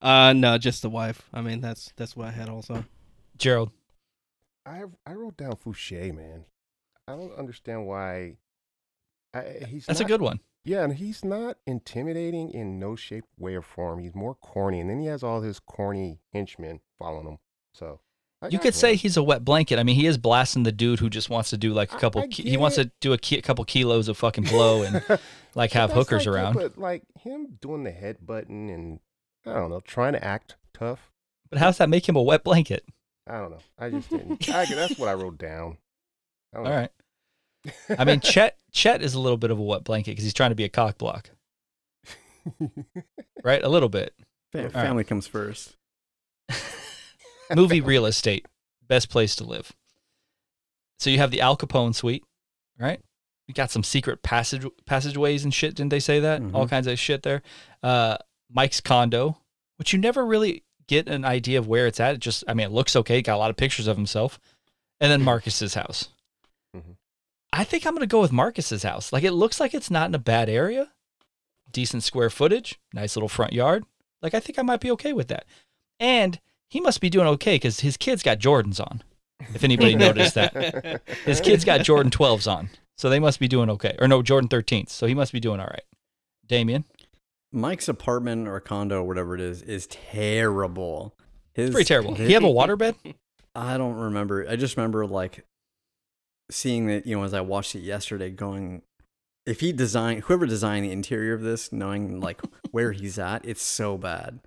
uh, no, just the wife. I mean, that's that's what I had also. Jerald, I I wrote down Fouchet, man. I don't understand why. I, he's that's a not- good one. Yeah, and he's not intimidating in no shape, way, or form. He's more corny, and then he has all his corny henchmen following him. So I You got could say he's a wet blanket. I mean, he is blasting the dude who just wants to do like a couple. I ki- get he wants it. to do a, ki- a couple kilos of fucking blow and <laughs> like have hookers like, around. But like him doing the head button and I don't know, trying to act tough. But how's that make him a wet blanket? I don't know. I just didn't. <laughs> I, that's what I wrote down. I All know. right. I mean, <laughs> Chet Chet is a little bit of a wet blanket because he's trying to be a cock block, right? A little bit. Fa- right. family comes first. Movie real estate best place to live. So you have the al capone suite right? You got some secret passage passageways and shit didn't they say that? All Mhm. kinds of shit there. Uh mike's condo which you never really get an idea of where it's at. It just i mean it looks okay. Got a lot of pictures of himself. And then marcus's house. Mhm. i think i'm gonna go with marcus's house. Like it looks like it's not in a bad area. Decent square footage. Nice little front yard. Like i think i might be okay with that. And he must be doing okay because his kids got Jordans on. If anybody <laughs> noticed that, his kids got Jordan 12s on, so they must be doing okay. Or no, Jordan 13s, so he must be doing all right. Damien, Mike's apartment or condo, or whatever it is, is terrible. His, it's pretty terrible. He have a waterbed? I don't remember. I just remember like seeing that, you know, as I watched it yesterday, going, if he designed, whoever designed the interior of this, knowing like <laughs> where he's at, it's so bad.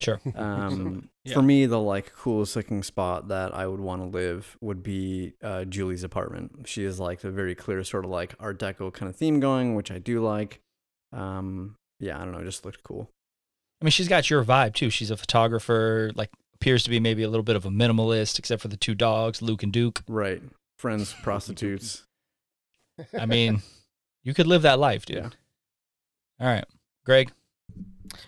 Sure. <laughs> Um, Yeah. For me, the like coolest looking spot that I would want to live would be uh, Julie's apartment. She has like a very clear sort of like Art Deco kind of theme going, which I do like. Um, yeah, I don't know, it just looked cool. I mean, she's got your vibe too. She's a photographer, like appears to be maybe a little bit of a minimalist, except for the two dogs, Luke and Duke. Right, friends, <laughs> prostitutes. I mean, You could live that life, dude. Yeah. All right, Gregg.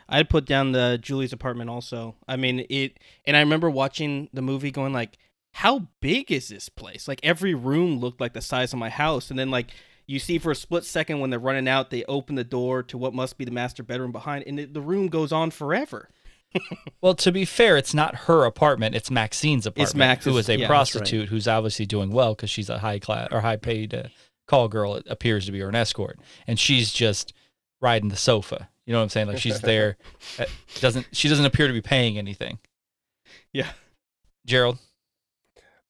I'd put down the Julie's apartment also. I mean it, and I remember watching the movie going like, how big is this place? Like every room looked like the size of my house, and then like you see for a split second when they're running out, they open the door to what must be the master bedroom behind, and it, the room goes on forever. <laughs> Well, to be fair, it's not her apartment; it's Maxine's apartment, It's Max's- who is a yeah, prostitute who's obviously doing well because she's a high class or high paid uh, call girl. It appears to be or an escort, and she's just riding the sofa. You know what I'm saying? Like she's there, <laughs> uh, doesn't she doesn't appear to be paying anything. Yeah. Jerald,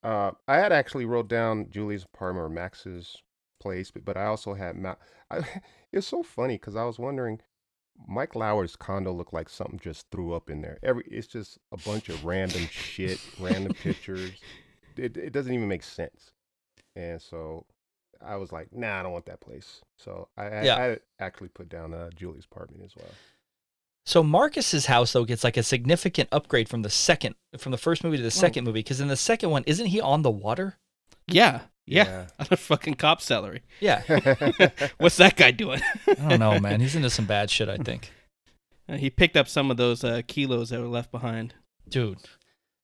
Uh, I had actually wrote down Julie's apartment or Max's place, but, but I also had Ma- I, <laughs> It's so funny because I was wondering, Mike Lowrey's condo looked like something just threw up in there. Every it's just a bunch of random shit, random <laughs> pictures. It it doesn't even make sense. And so I was like, nah, I don't want that place. So I I, Yeah. I actually put down uh, Julie's apartment as well. So Marcus's house though gets like a significant upgrade from the second from the first movie to the second movie because in the second one isn't he on the water? Yeah, yeah, on <laughs> a fucking cop salary. Yeah. <laughs> <laughs> What's that guy doing? I don't know, man. He's into some bad shit, I think. Uh, he picked up some of those uh, kilos that were left behind. Dude.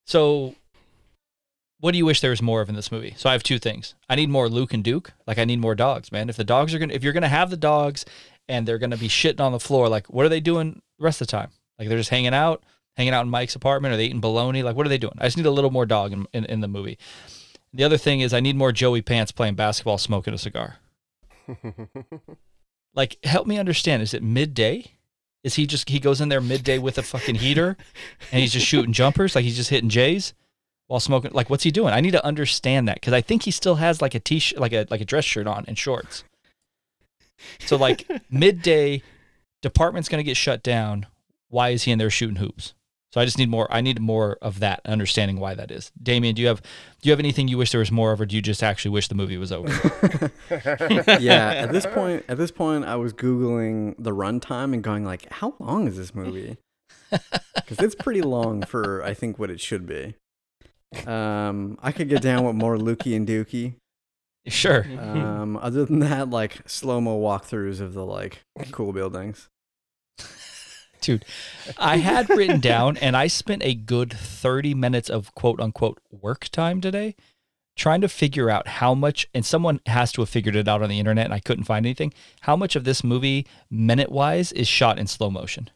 So what do you wish there was more of in this movie? So I have two things. I need more Luke and Duke. Like I need more dogs, man. If the dogs are gonna if you're gonna have the dogs and they're gonna be shitting on the floor, like what are they doing the rest of the time? Like they're just hanging out, hanging out in Mike's apartment, or they eating bologna? Like what are they doing? I just need a little more dog in, in, in the movie. The other thing is I need more Joey Pants playing basketball, smoking a cigar. <laughs> Like, help me understand. Is it midday? Is he just he goes in there midday with a fucking heater and he's just shooting jumpers? Like he's just hitting J's while smoking like what's he doing? I need to understand that because I think he still has like a t shirt like a like a dress shirt on and shorts. So like <laughs> midday, department's gonna get shut down. Why is he in there shooting hoops? So I just need more. I need more of that understanding why that is. Damien, do you have do you have anything you wish there was more of, or do you just actually wish the movie was over? <laughs> yeah, at this point, at this point, I was googling the runtime and going like, "How long is this movie?" <laughs> Because it's pretty long for I think what it should be. Um, I could get down with more Lukey and Dookie. Sure. Um, other than that, like slow mo walkthroughs of the like cool buildings. Dude, I had written down <laughs> and I spent a good 30 minutes of quote unquote work time today trying to figure out how much, and someone has to have figured it out on the internet and I couldn't find anything, how much of this movie, minute wise, is shot in slow motion.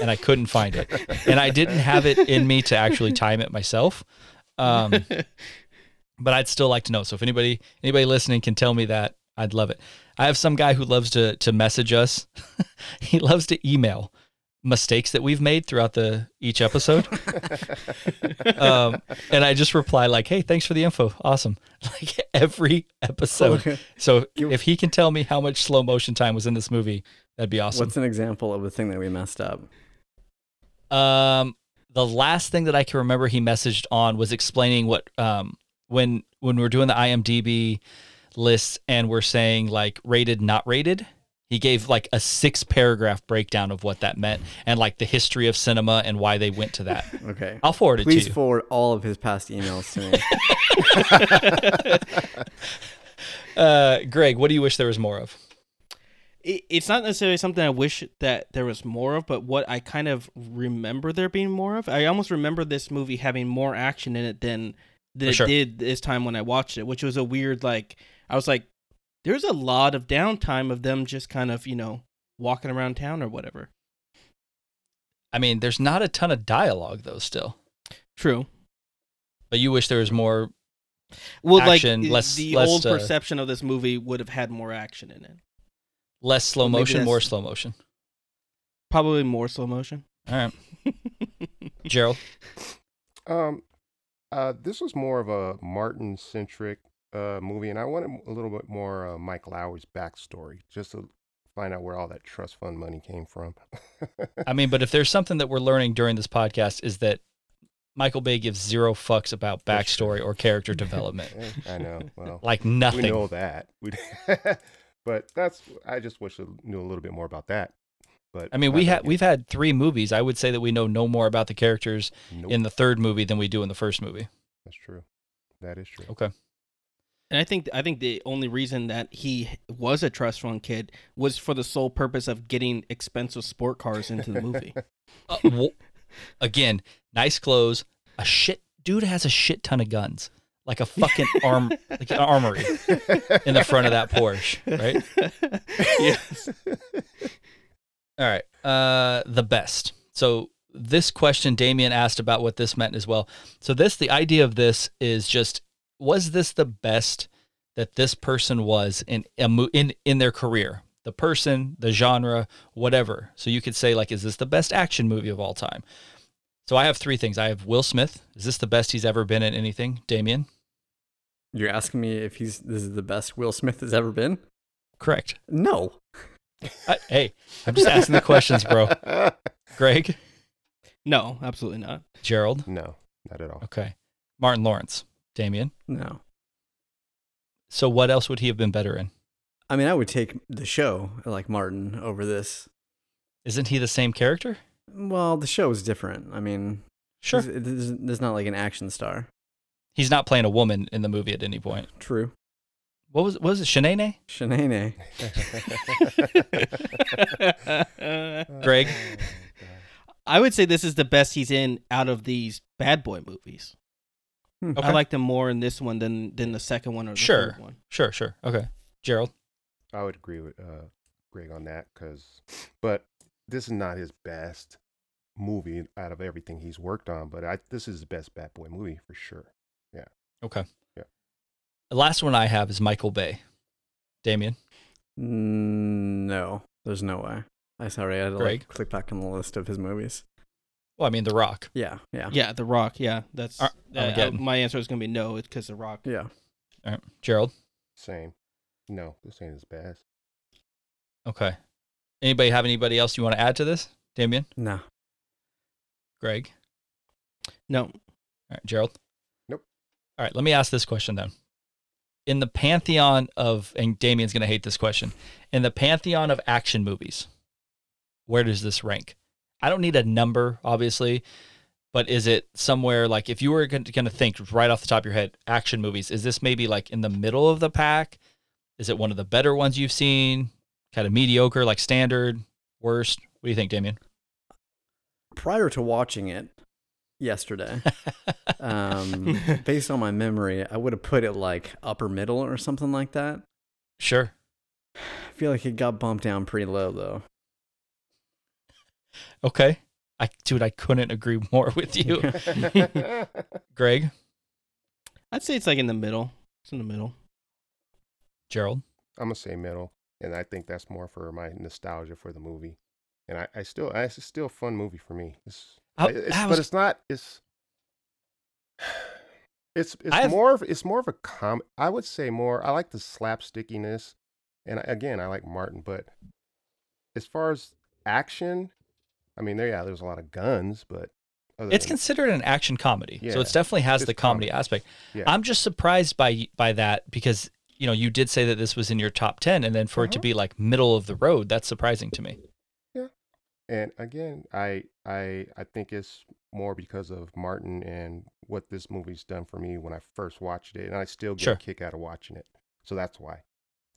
And I couldn't find it. And I didn't have it in me to actually time it myself. Um, <laughs> but I'd still like to know. So if anybody anybody listening can tell me that, I'd love it. I have some guy who loves to to message us. <laughs> he loves to email mistakes that we've made throughout the each episode. <laughs> um, and I just reply like, "Hey, thanks for the info. Awesome." Like every episode. Okay. So if he can tell me how much slow motion time was in this movie, that'd be awesome. What's an example of a thing that we messed up? Um, the last thing that I can remember he messaged on was explaining what um when when we're doing the IMDb lists and we're saying like rated, not rated. He gave like a six paragraph breakdown of what that meant and like the history of cinema and why they went to that. <laughs> Okay. I'll forward it Please to you. forward all of his past emails to me. <laughs> uh, Gregg, what do you wish there was more of? It, it's not necessarily something I wish that there was more of, but what I kind of remember there being more of. I almost remember this movie having more action in it than than it did this time when I watched it, which was a weird like. I was like, there's a lot of downtime of them just kind of you know walking around town or whatever. I mean, there's not a ton of dialogue though, still. True. But you wish there was more. Well, Action, like less- the less, old uh, perception of this movie would have had more action in it. Less slow Well, motion, more slow motion. Probably more slow motion. All right, <laughs> Jerald. Um, uh, this was more of a Martin centric uh movie, and I wanted a little bit more uh, Mike Lowrey's backstory, just to find out where all that trust fund money came from. <laughs> I mean, but if there's something that we're learning during this podcast is that Michael Bay gives zero fucks about backstory or character <laughs> development. I know. Well, Like nothing. we nothing. know that. We, but that's. I just wish I knew a little bit more about that. But I mean, we had we've had three movies. I would say that we know no more about the characters Nope, in the third movie than we do in the first movie. that's true. That is true. Okay. And I think I think the only reason that he was a trust fund kid was for the sole purpose of getting expensive sport cars into the movie. <laughs> Uh, w- again, nice clothes. A shit dude has a shit ton of guns, like a fucking arm, like an armory in the front of that Porsche, right? <laughs> yes. All right. Uh, the best. So this question, Damien asked about what this meant as well. So this, the idea of this is just, was this the best that this person was in in in their career? The person, the genre, whatever. So you could say like, is this the best action movie of all time? So I have three things. I have Will Smith. Is this the best he's ever been in anything? Damien. You're asking me if he's this is the best Will Smith has ever been? Correct. No. I, hey, I'm just asking the questions, bro. <laughs> Gregg, No, absolutely not. Jerald. no, not at all. Okay. Martin Lawrence. Damien. No. So what else would he have been better in? I mean, I would take the show like Martin over this. Isn't he the same character? Well, the show is different. I mean, Sure. there's, there's, there's not like an action star. He's not playing a woman in the movie at any point. True. What was what was it? Shanae? Shanae. <laughs> Gregg? I would say this is the best he's in out of these bad boy movies. Hmm. Okay. I liked him more in this one than than the second one or the Sure. third one. Sure, sure. Okay. Jerald. I would agree with uh, Gregg on that because, but this is not his best movie out of everything he's worked on. But I, this is his best Bad Boy movie for sure. Okay. Yeah. The last one I have is Michael Bay. Damien. Mm, No, there's no way. I sorry, I had to Gregg? like click back on the list of his movies. Well, I mean The Rock. Yeah, yeah, Yeah, The Rock. Yeah, that's Ar- uh, Armageddon. my answer is gonna be no. It's because The Rock. yeah. All right. Jerald. Same. No, this ain't his best. Okay. Anybody have anybody else you want to add to this? Damien? No, Gregg? No, All right, Jerald. All right, let me ask this question then. In the pantheon of, and Damien's going to hate this question, in the pantheon of action movies, where does this rank? I don't need a number, obviously, but is it somewhere like if you were going to think right off the top of your head, action movies, is this maybe like in the middle of the pack? Is it one of the better ones you've seen? Kind of mediocre, like standard, worst? What do you think, Damien? prior to watching it yesterday, <laughs> um, based on my memory, I would have put it like upper middle or something like that. Sure. I feel like it got bumped down pretty low though. <laughs> Okay. I dude, I couldn't agree <laughs> more with you. Gregg, I'd say it's like in the middle. It's in the middle. Jerald. I'm gonna say middle, and I think that's more for my nostalgia for the movie. And I, I still, I, it's still a fun movie for me. It's, I- it's I but it's not. It's, <sighs> it's, it's I have- more of, it's more of a com. I would say more. I like the slapstickiness, and again, I like Martin. But as far as action, I mean, there, yeah, there's a lot of guns, but It's than- considered an action comedy, so Yeah, it definitely has the comedy, comedy. aspect. Yeah. I'm just surprised by by that because you know you did say that this was in your top ten, and then for it to Uh-huh. be like middle of the road, that's surprising to me. And again, I I I think it's more because of Martin and what this movie's done for me when I first watched it, and I still get Sure. a kick out of watching it. So that's why.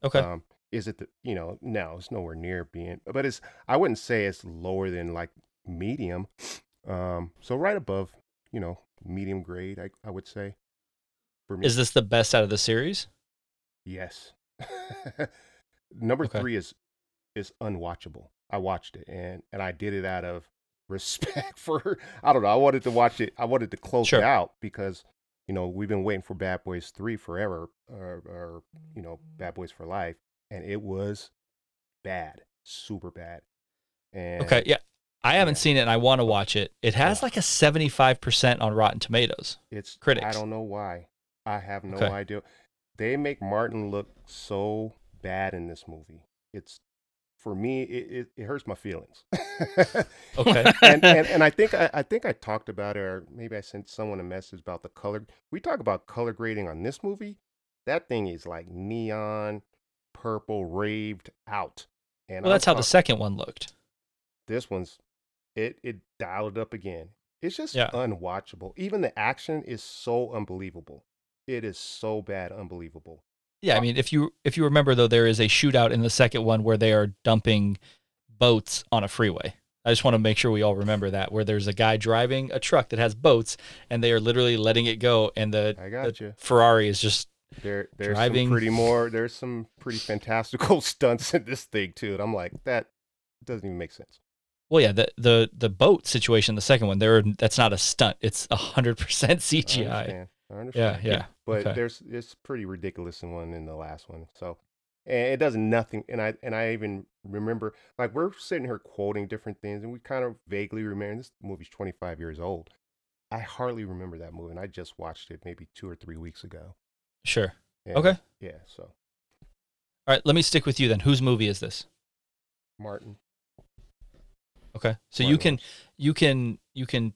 Okay, Um, is it the you know no, it's nowhere near being, but it's I wouldn't say it's lower than like medium. Um, so right above, you know, medium grade, I I would say. For me, is this the best out of the series? Yes. <laughs> Number Okay. three is is unwatchable. I watched it and and I did it out of <laughs> respect for I don't know. I wanted to watch it. I wanted to close Sure. it out because you know we've been waiting for Bad Boys three forever, or, or you know mm. Bad Boys for life, and it was bad, super bad. And Okay, yeah, I haven't yeah. seen it, and I want to watch it. It has Yeah. like a 75 percent on Rotten Tomatoes. It's critics. I don't know why. I have no Okay. idea. They make Martin look so bad in this movie. It's for me. It it, hurts my feelings. Okay. <laughs> and, <laughs> and and I think I, I think I talked about it, or maybe I sent someone a message about the color. We talk about color grading on this movie. That thing is like neon purple, raved out. And Well, I'm that's how the second one looked. this one's it it dialed it up again. It's just Yeah. unwatchable. Even the action is so unbelievable. it is so bad, unbelievable. Yeah, I mean, if you if you remember though, there is a shootout in the second one where they are dumping boats on a freeway. I just want to make sure we all remember that where there's a guy driving a truck that has boats and they are literally letting it go, and the, I the got you. Ferrari is just There, there's Driving- some pretty more. There's some pretty fantastical <laughs> stunts in this thing too, and I'm like, that doesn't even make sense. well, yeah, the the the boat situation, the second one, there that's not a stunt; it's a hundred percent I CGI. understand. I understand. Yeah, yeah. But okay. there's it's pretty ridiculous in one in the last one. So and it does nothing. And I and I even remember like we're sitting here quoting different things, and we kind of vaguely remember this movie's 25 years old. I hardly remember that movie, and I just watched it maybe two or three weeks ago. Sure. And, Okay. Yeah. So All right. Let me stick with you then. Whose movie is this? Martin. Okay. So Martin you can you can you can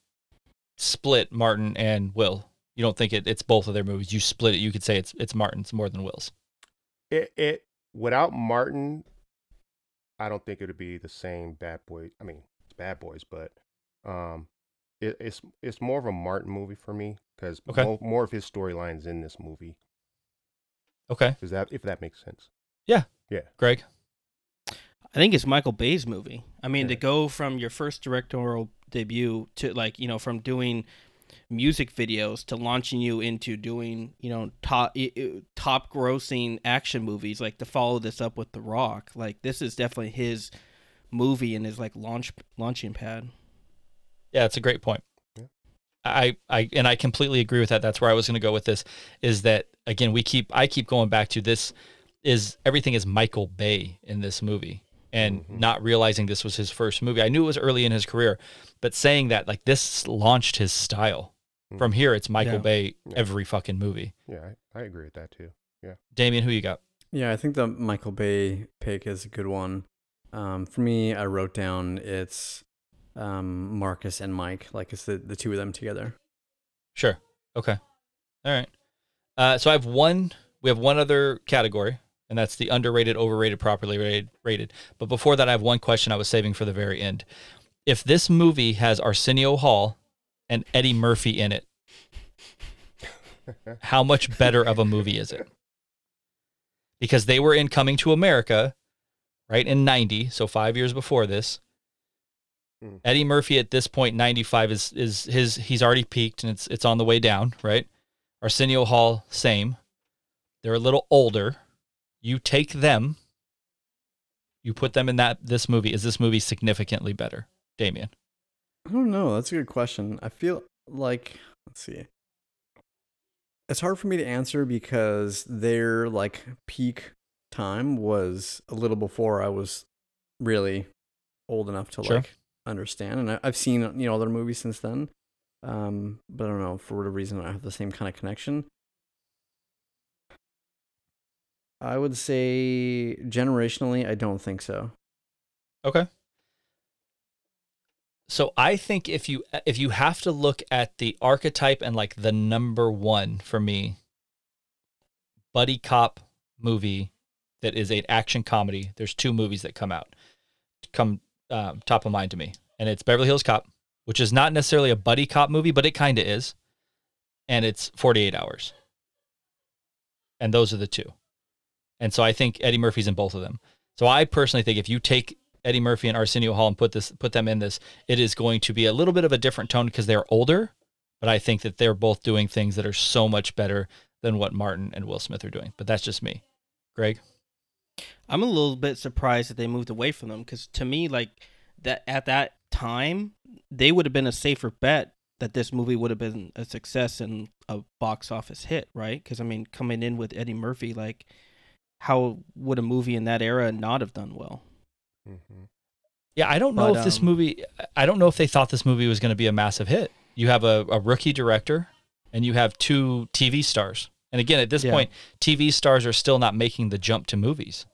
split Martin and Will. You don't think it, it's both of their movies. You split it. You could say it's it's Martin's more than Will's. It it without Martin, I don't think it would be the same Bad Boy. I mean, it's Bad Boys, but um, it, it's it's more of a Martin movie for me because Okay. more, more of his storylines in this movie. Okay. Is that if that makes sense? Yeah. Yeah. Gregg. I think it's Michael Bay's movie. I mean, to go from your first directorial debut to like, you know, from doing music videos to launching you into doing, you know, top i- i- top grossing action movies, like to follow this up with The Rock. Like this is definitely his movie and his like launch launching pad. Yeah, it's a great point. Yeah. I, I and I completely agree with that. That's where I was going to go with this. Is that again? We keep I keep going back to this. Is everything is Michael Bay in this movie, and Mhm. not realizing this was his first movie. I knew it was early in his career, but saying that like this launched his style. Mhm. From here, it's Michael Yeah. Bay Yeah. every fucking movie. Yeah, I, I agree with that too. Yeah, Damien, who you got? Yeah, I think the Michael Bay pick is a good one. Um, for me, I wrote down it's um, Marcus and Mike, like it's the, the two of them together. Sure. Okay. All right. Uh, so I have one. We have one other category, and that's the underrated, overrated, properly rated. rated. But before that, I have one question I was saving for the very end. If this movie has Arsenio Hall and Eddie Murphy in it, <laughs> how much better of a movie is it? Because they were in Coming to America, right in '90, so five years before this. Hmm. Eddie Murphy at this point, 95 is is his he's already peaked and it's it's on the way down, right? Arsenio Hall, same. They're a little older. You take them, you put them in that this movie. Is this movie significantly better, Damien? I don't know. That's a good question. I feel like let's see. It's hard for me to answer because their like peak time was a little before I was really old enough to Sure. like understand, and I, I've seen you know other movies since then. Um, but I don't know for whatever reason I have the same kind of connection. I would say generationally, I don't think so. Okay. So I think if you if you have to look at the archetype and like the number one for me buddy cop movie that is an action comedy, there's two movies that come out come um, top of mind to me, and it's Beverly Hills Cop, which is not necessarily a buddy cop movie, but it kind of is, and it's 48 Hours, and those are the two, and so I think Eddie Murphy's in both of them. So I personally think if you take Eddie Murphy and Arsenio Hall and put this put them in this, it is going to be a little bit of a different tone because they're older, but I think that they're both doing things that are so much better than what Martin and Will Smith are doing. But that's just me. Gregg? I'm a little bit surprised that they moved away from them because to me, like that at that time, they would have been a safer bet that this movie would have been a success and a box office hit, right? Because I mean, coming in with Eddie Murphy, like, how would a movie in that era not have done well? hmm Yeah, I don't know But, if this um, movie I don't know if they thought this movie was going to be a massive hit. You have a, a rookie director and you have two TV stars. And again, at this Yeah. point, TV stars are still not making the jump to movies.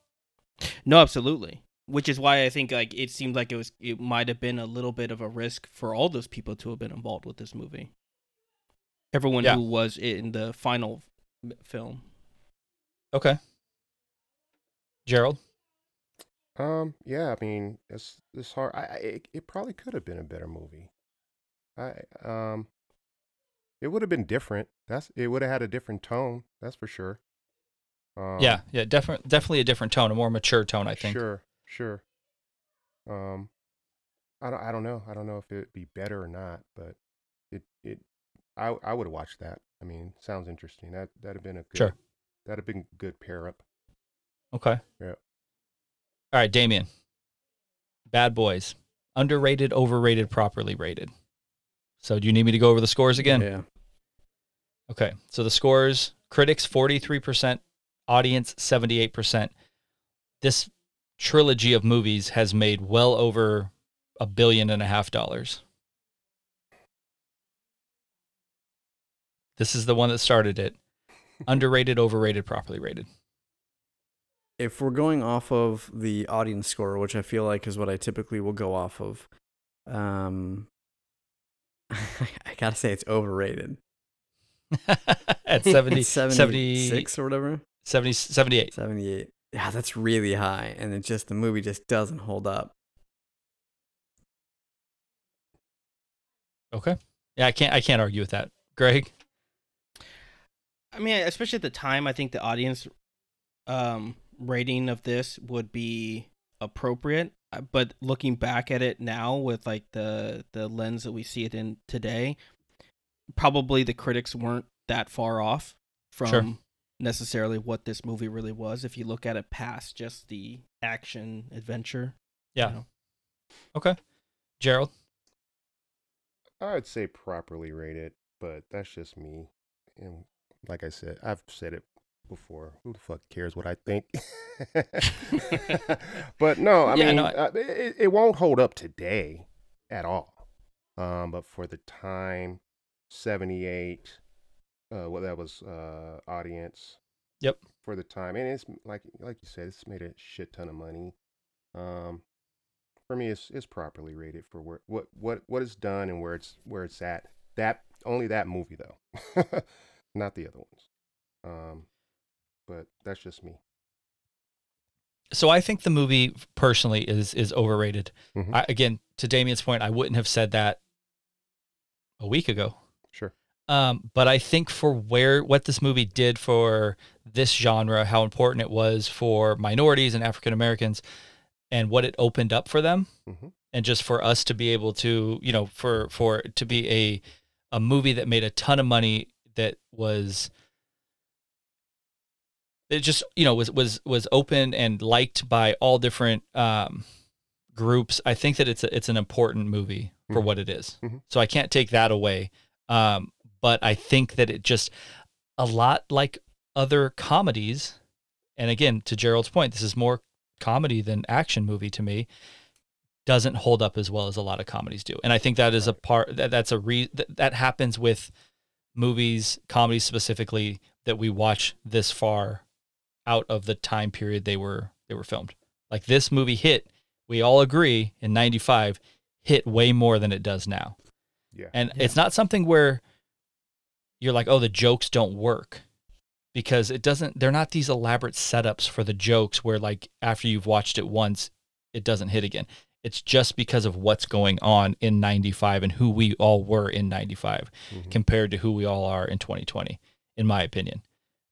No, absolutely. Which is why I think like it seemed like it was it might have been a little bit of a risk for all those people to have been involved with this movie. Everyone Yeah. who was in the final film. Okay. Jerald? Um, yeah, I mean, it's it's hard. I, I it, it probably could have been a better movie. I um, it would have been different. That's it would have had a different tone. That's for sure. Um, yeah, yeah, definitely, definitely a different tone, a more mature tone, I think. Sure, sure. Um, I don't, I don't know. I don't know if it'd be better or not, but it, it, I, I would have watched that. I mean, sounds interesting. That, that'd have been a good, Sure. that'd have been a good pair up. Okay. Yeah. All right, Damien. Bad Boys. Underrated, overrated, properly rated. So do you need me to go over the scores again? Yeah. Okay. So the scores critics 43%, audience 78%. This trilogy of movies has made well over a billion and a half dollars. This is the one that started it. <laughs> Underrated, overrated, properly rated. If we're going off of the audience score, which I feel like is what I typically will go off of, um, <laughs> I gotta say it's overrated. <laughs> At <laughs> 70, It's 70 76 or whatever. 70 78. 78. Yeah, that's really high. And it just, the movie just doesn't hold up. Okay. Yeah, I can't I can't argue with that. Gregg? I mean, especially at the time, I think the audience um, rating of this would be appropriate. Uh, But looking back at it now, with like the the lens that we see it in today, probably the critics weren't that far off from Sure. necessarily what this movie really was. If you look at it past just the action adventure, Yeah. you know. Okay. Jerald? I'd say properly rated, but that's just me. And like I said, I've said it before. Who the fuck cares what I think? <laughs> but no, I <laughs> Yeah, mean, no, I- uh, it, it won't hold up today at all. Um, but for the time, seventy-eight. Uh, what that was, uh, audience. Yep. For the time, and it's like like you said, it's made a shit ton of money. Um, for me, it's it's properly rated for where what what what it's done and where it's where it's at. That only that movie though, <laughs> not the other ones. Um, but that's just me. So I think the movie personally is is overrated. Mhm. I, again, to Damien's point, I wouldn't have said that a week ago. Sure. Um, but I think for where what this movie did for this genre, how important it was for minorities and African Americans, and what it opened up for them, hmm and just for us to be able to, you know, for for to be a a movie that made a ton of money that was it just you know was was was open and liked by all different um groups i think that it's a, it's an important movie for Mhm. what it is. Mhm. so i can't take that away um but i think that it just a lot like other comedies and again to jerald's point this is more comedy than action movie to me doesn't hold up as well as a lot of comedies do and i think that is a part that, that's a re that, that happens with movies comedies specifically that we watch this far out of the time period they were they were filmed like this movie hit we all agree in 95 hit way more than it does now Yeah. and it's not something where you're like, oh, the jokes don't work because it doesn't, they're not these elaborate setups for the jokes where, like, after you've watched it once, it doesn't hit again. It's just because of what's going on in 95 and who we all were in 95 Mhm. compared to who we all are in 2020, in my opinion.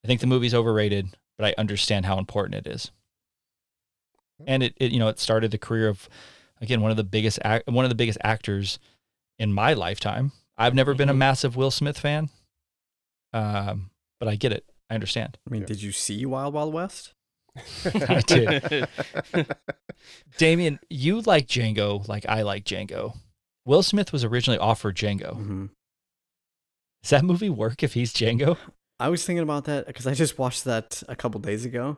I think the movie's overrated, but I understand how important it is. And it, it you know, it started the career of, again, one of the biggest, ac- one of the biggest actors in my lifetime. I've never been a Mhm. massive Will Smith fan, um, but I get it. I understand. I mean, Yeah. did you see Wild Wild West? <laughs> I did. <laughs> Damien, you like Django like I like Django. Will Smith was originally offered Django. hmm Does that movie work if he's Django? I was thinking about that because I just watched that a couple days ago.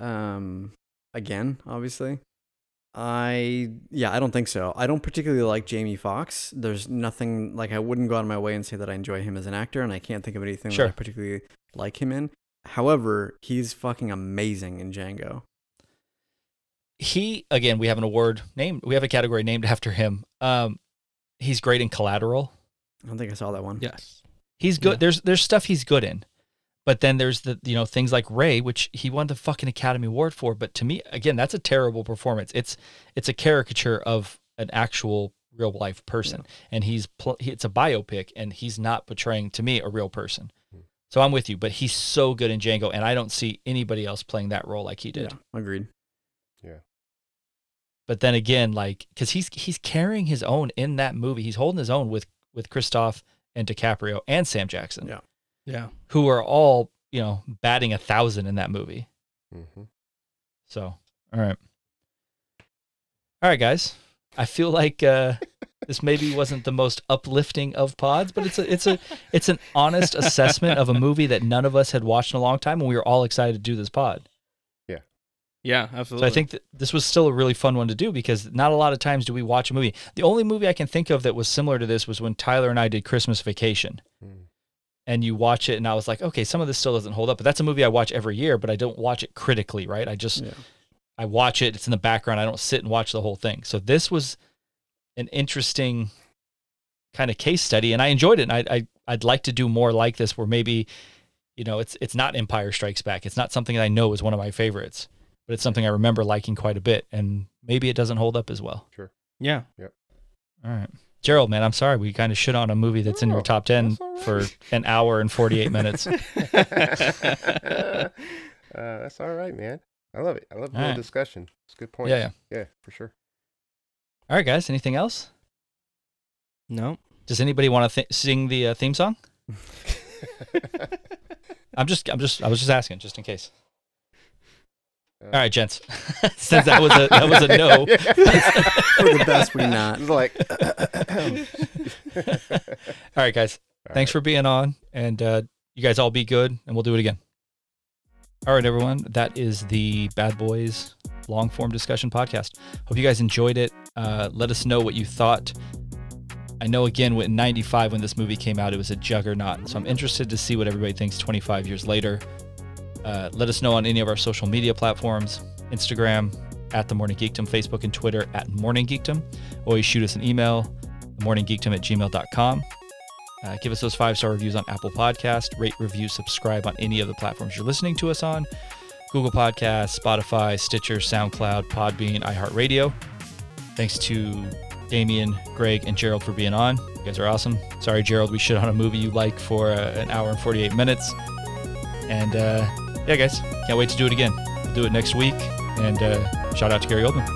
Um, again, obviously. I yeah, I don't think so. I don't particularly like Jamie Foxx. There's nothing like I wouldn't go out of my way and say that I enjoy him as an actor, and I can't think of anything Sure. that I particularly like him in. However, he's fucking amazing in Django. He again, we have an award named, we have a category named after him. Um, he's great in Collateral. I don't think I saw that one. yes. He's good. Yeah. There's there's stuff he's good in, but then there's the you know things like Ray, which he won the fucking Academy Award for. But to me, again, that's a terrible performance. It's it's a caricature of an actual real life person, and he's pl- it's a biopic, and he's not portraying to me a real person. Hmm. So I'm with you, but he's so good in Django, and I don't see anybody else playing that role like he did. Yeah, agreed. Yeah. But then again, like because he's he's carrying his own in that movie, he's holding his own with with Christoph and DiCaprio and Sam Jackson, Yeah. Yeah. who are all you know batting a thousand in that movie. Mhm. So, all right. All right, guys. I feel like uh, <laughs> this maybe wasn't the most uplifting of pods, but it's a it's a it's an honest assessment of a movie that none of us had watched in a long time, and we were all excited to do this pod. Yeah, So absolutely. I think that this was still a really fun one to do because not a lot of times do we watch a movie. The only movie I can think of that was similar to this was when Tyler and I did Christmas Vacation. Mm. And you watch it, and I was like, okay, some of this still doesn't hold up, but that's a movie I watch every year, but I don't watch it critically, right? I just Yeah. I watch it. It's in the background. I don't sit and watch the whole thing. So this was an interesting kind of case study, and I enjoyed it. And I, I I'd like to do more like this, where maybe, you know, it's it's not Empire Strikes Back. It's not something that I know is one of my favorites, but it's something I remember liking quite a bit, and maybe it doesn't hold up as well. Sure. Yeah. Yep. All right. Jerald, man, I'm sorry. We kind of shit on a movie that's in your top 10 that's all for an hour and 48 <laughs> minutes. uh, that's all right, man. I love it. I love the All right. discussion. It's a good point. Yeah, yeah. Yeah, for sure. All right, guys. Anything else? No. Does anybody want to th- sing the uh, theme song? <laughs> I'm just, I'm just, I was just asking, just in case. All right, gents. <laughs> Since that was a that was a no. <laughs> For the best we not. It's like, <laughs> All right, guys. All Thanks right. for being on, and uh, you guys all be good, and we'll do it again. All right, everyone. That is the Bad Boys long form discussion podcast. Hope you guys enjoyed it. Uh, let us know what you thought. I know again in '95 when this movie came out, it was a juggernaut. So I'm interested to see what everybody thinks 25 years later. Uh, let us know on any of our social media platforms: Instagram at the Morning Geekdom, Facebook and Twitter at Morning Geekdom. Always shoot us an email, themorninggeekdom at gmail.com. Uh, give us those five star reviews on Apple Podcast. Rate, review, subscribe on any of the platforms you're listening to us on Google Podcasts, Spotify, Stitcher, SoundCloud, Podbean, iHeartRadio. Thanks to Damien, Gregg, and Jerald for being on. You guys are awesome. Sorry, Jerald, we shit on a movie you like for uh, an hour and 48 minutes. And uh, yeah, guys, can't wait to do it again. We'll do it next week. And uh, shout out to Gary Oldman.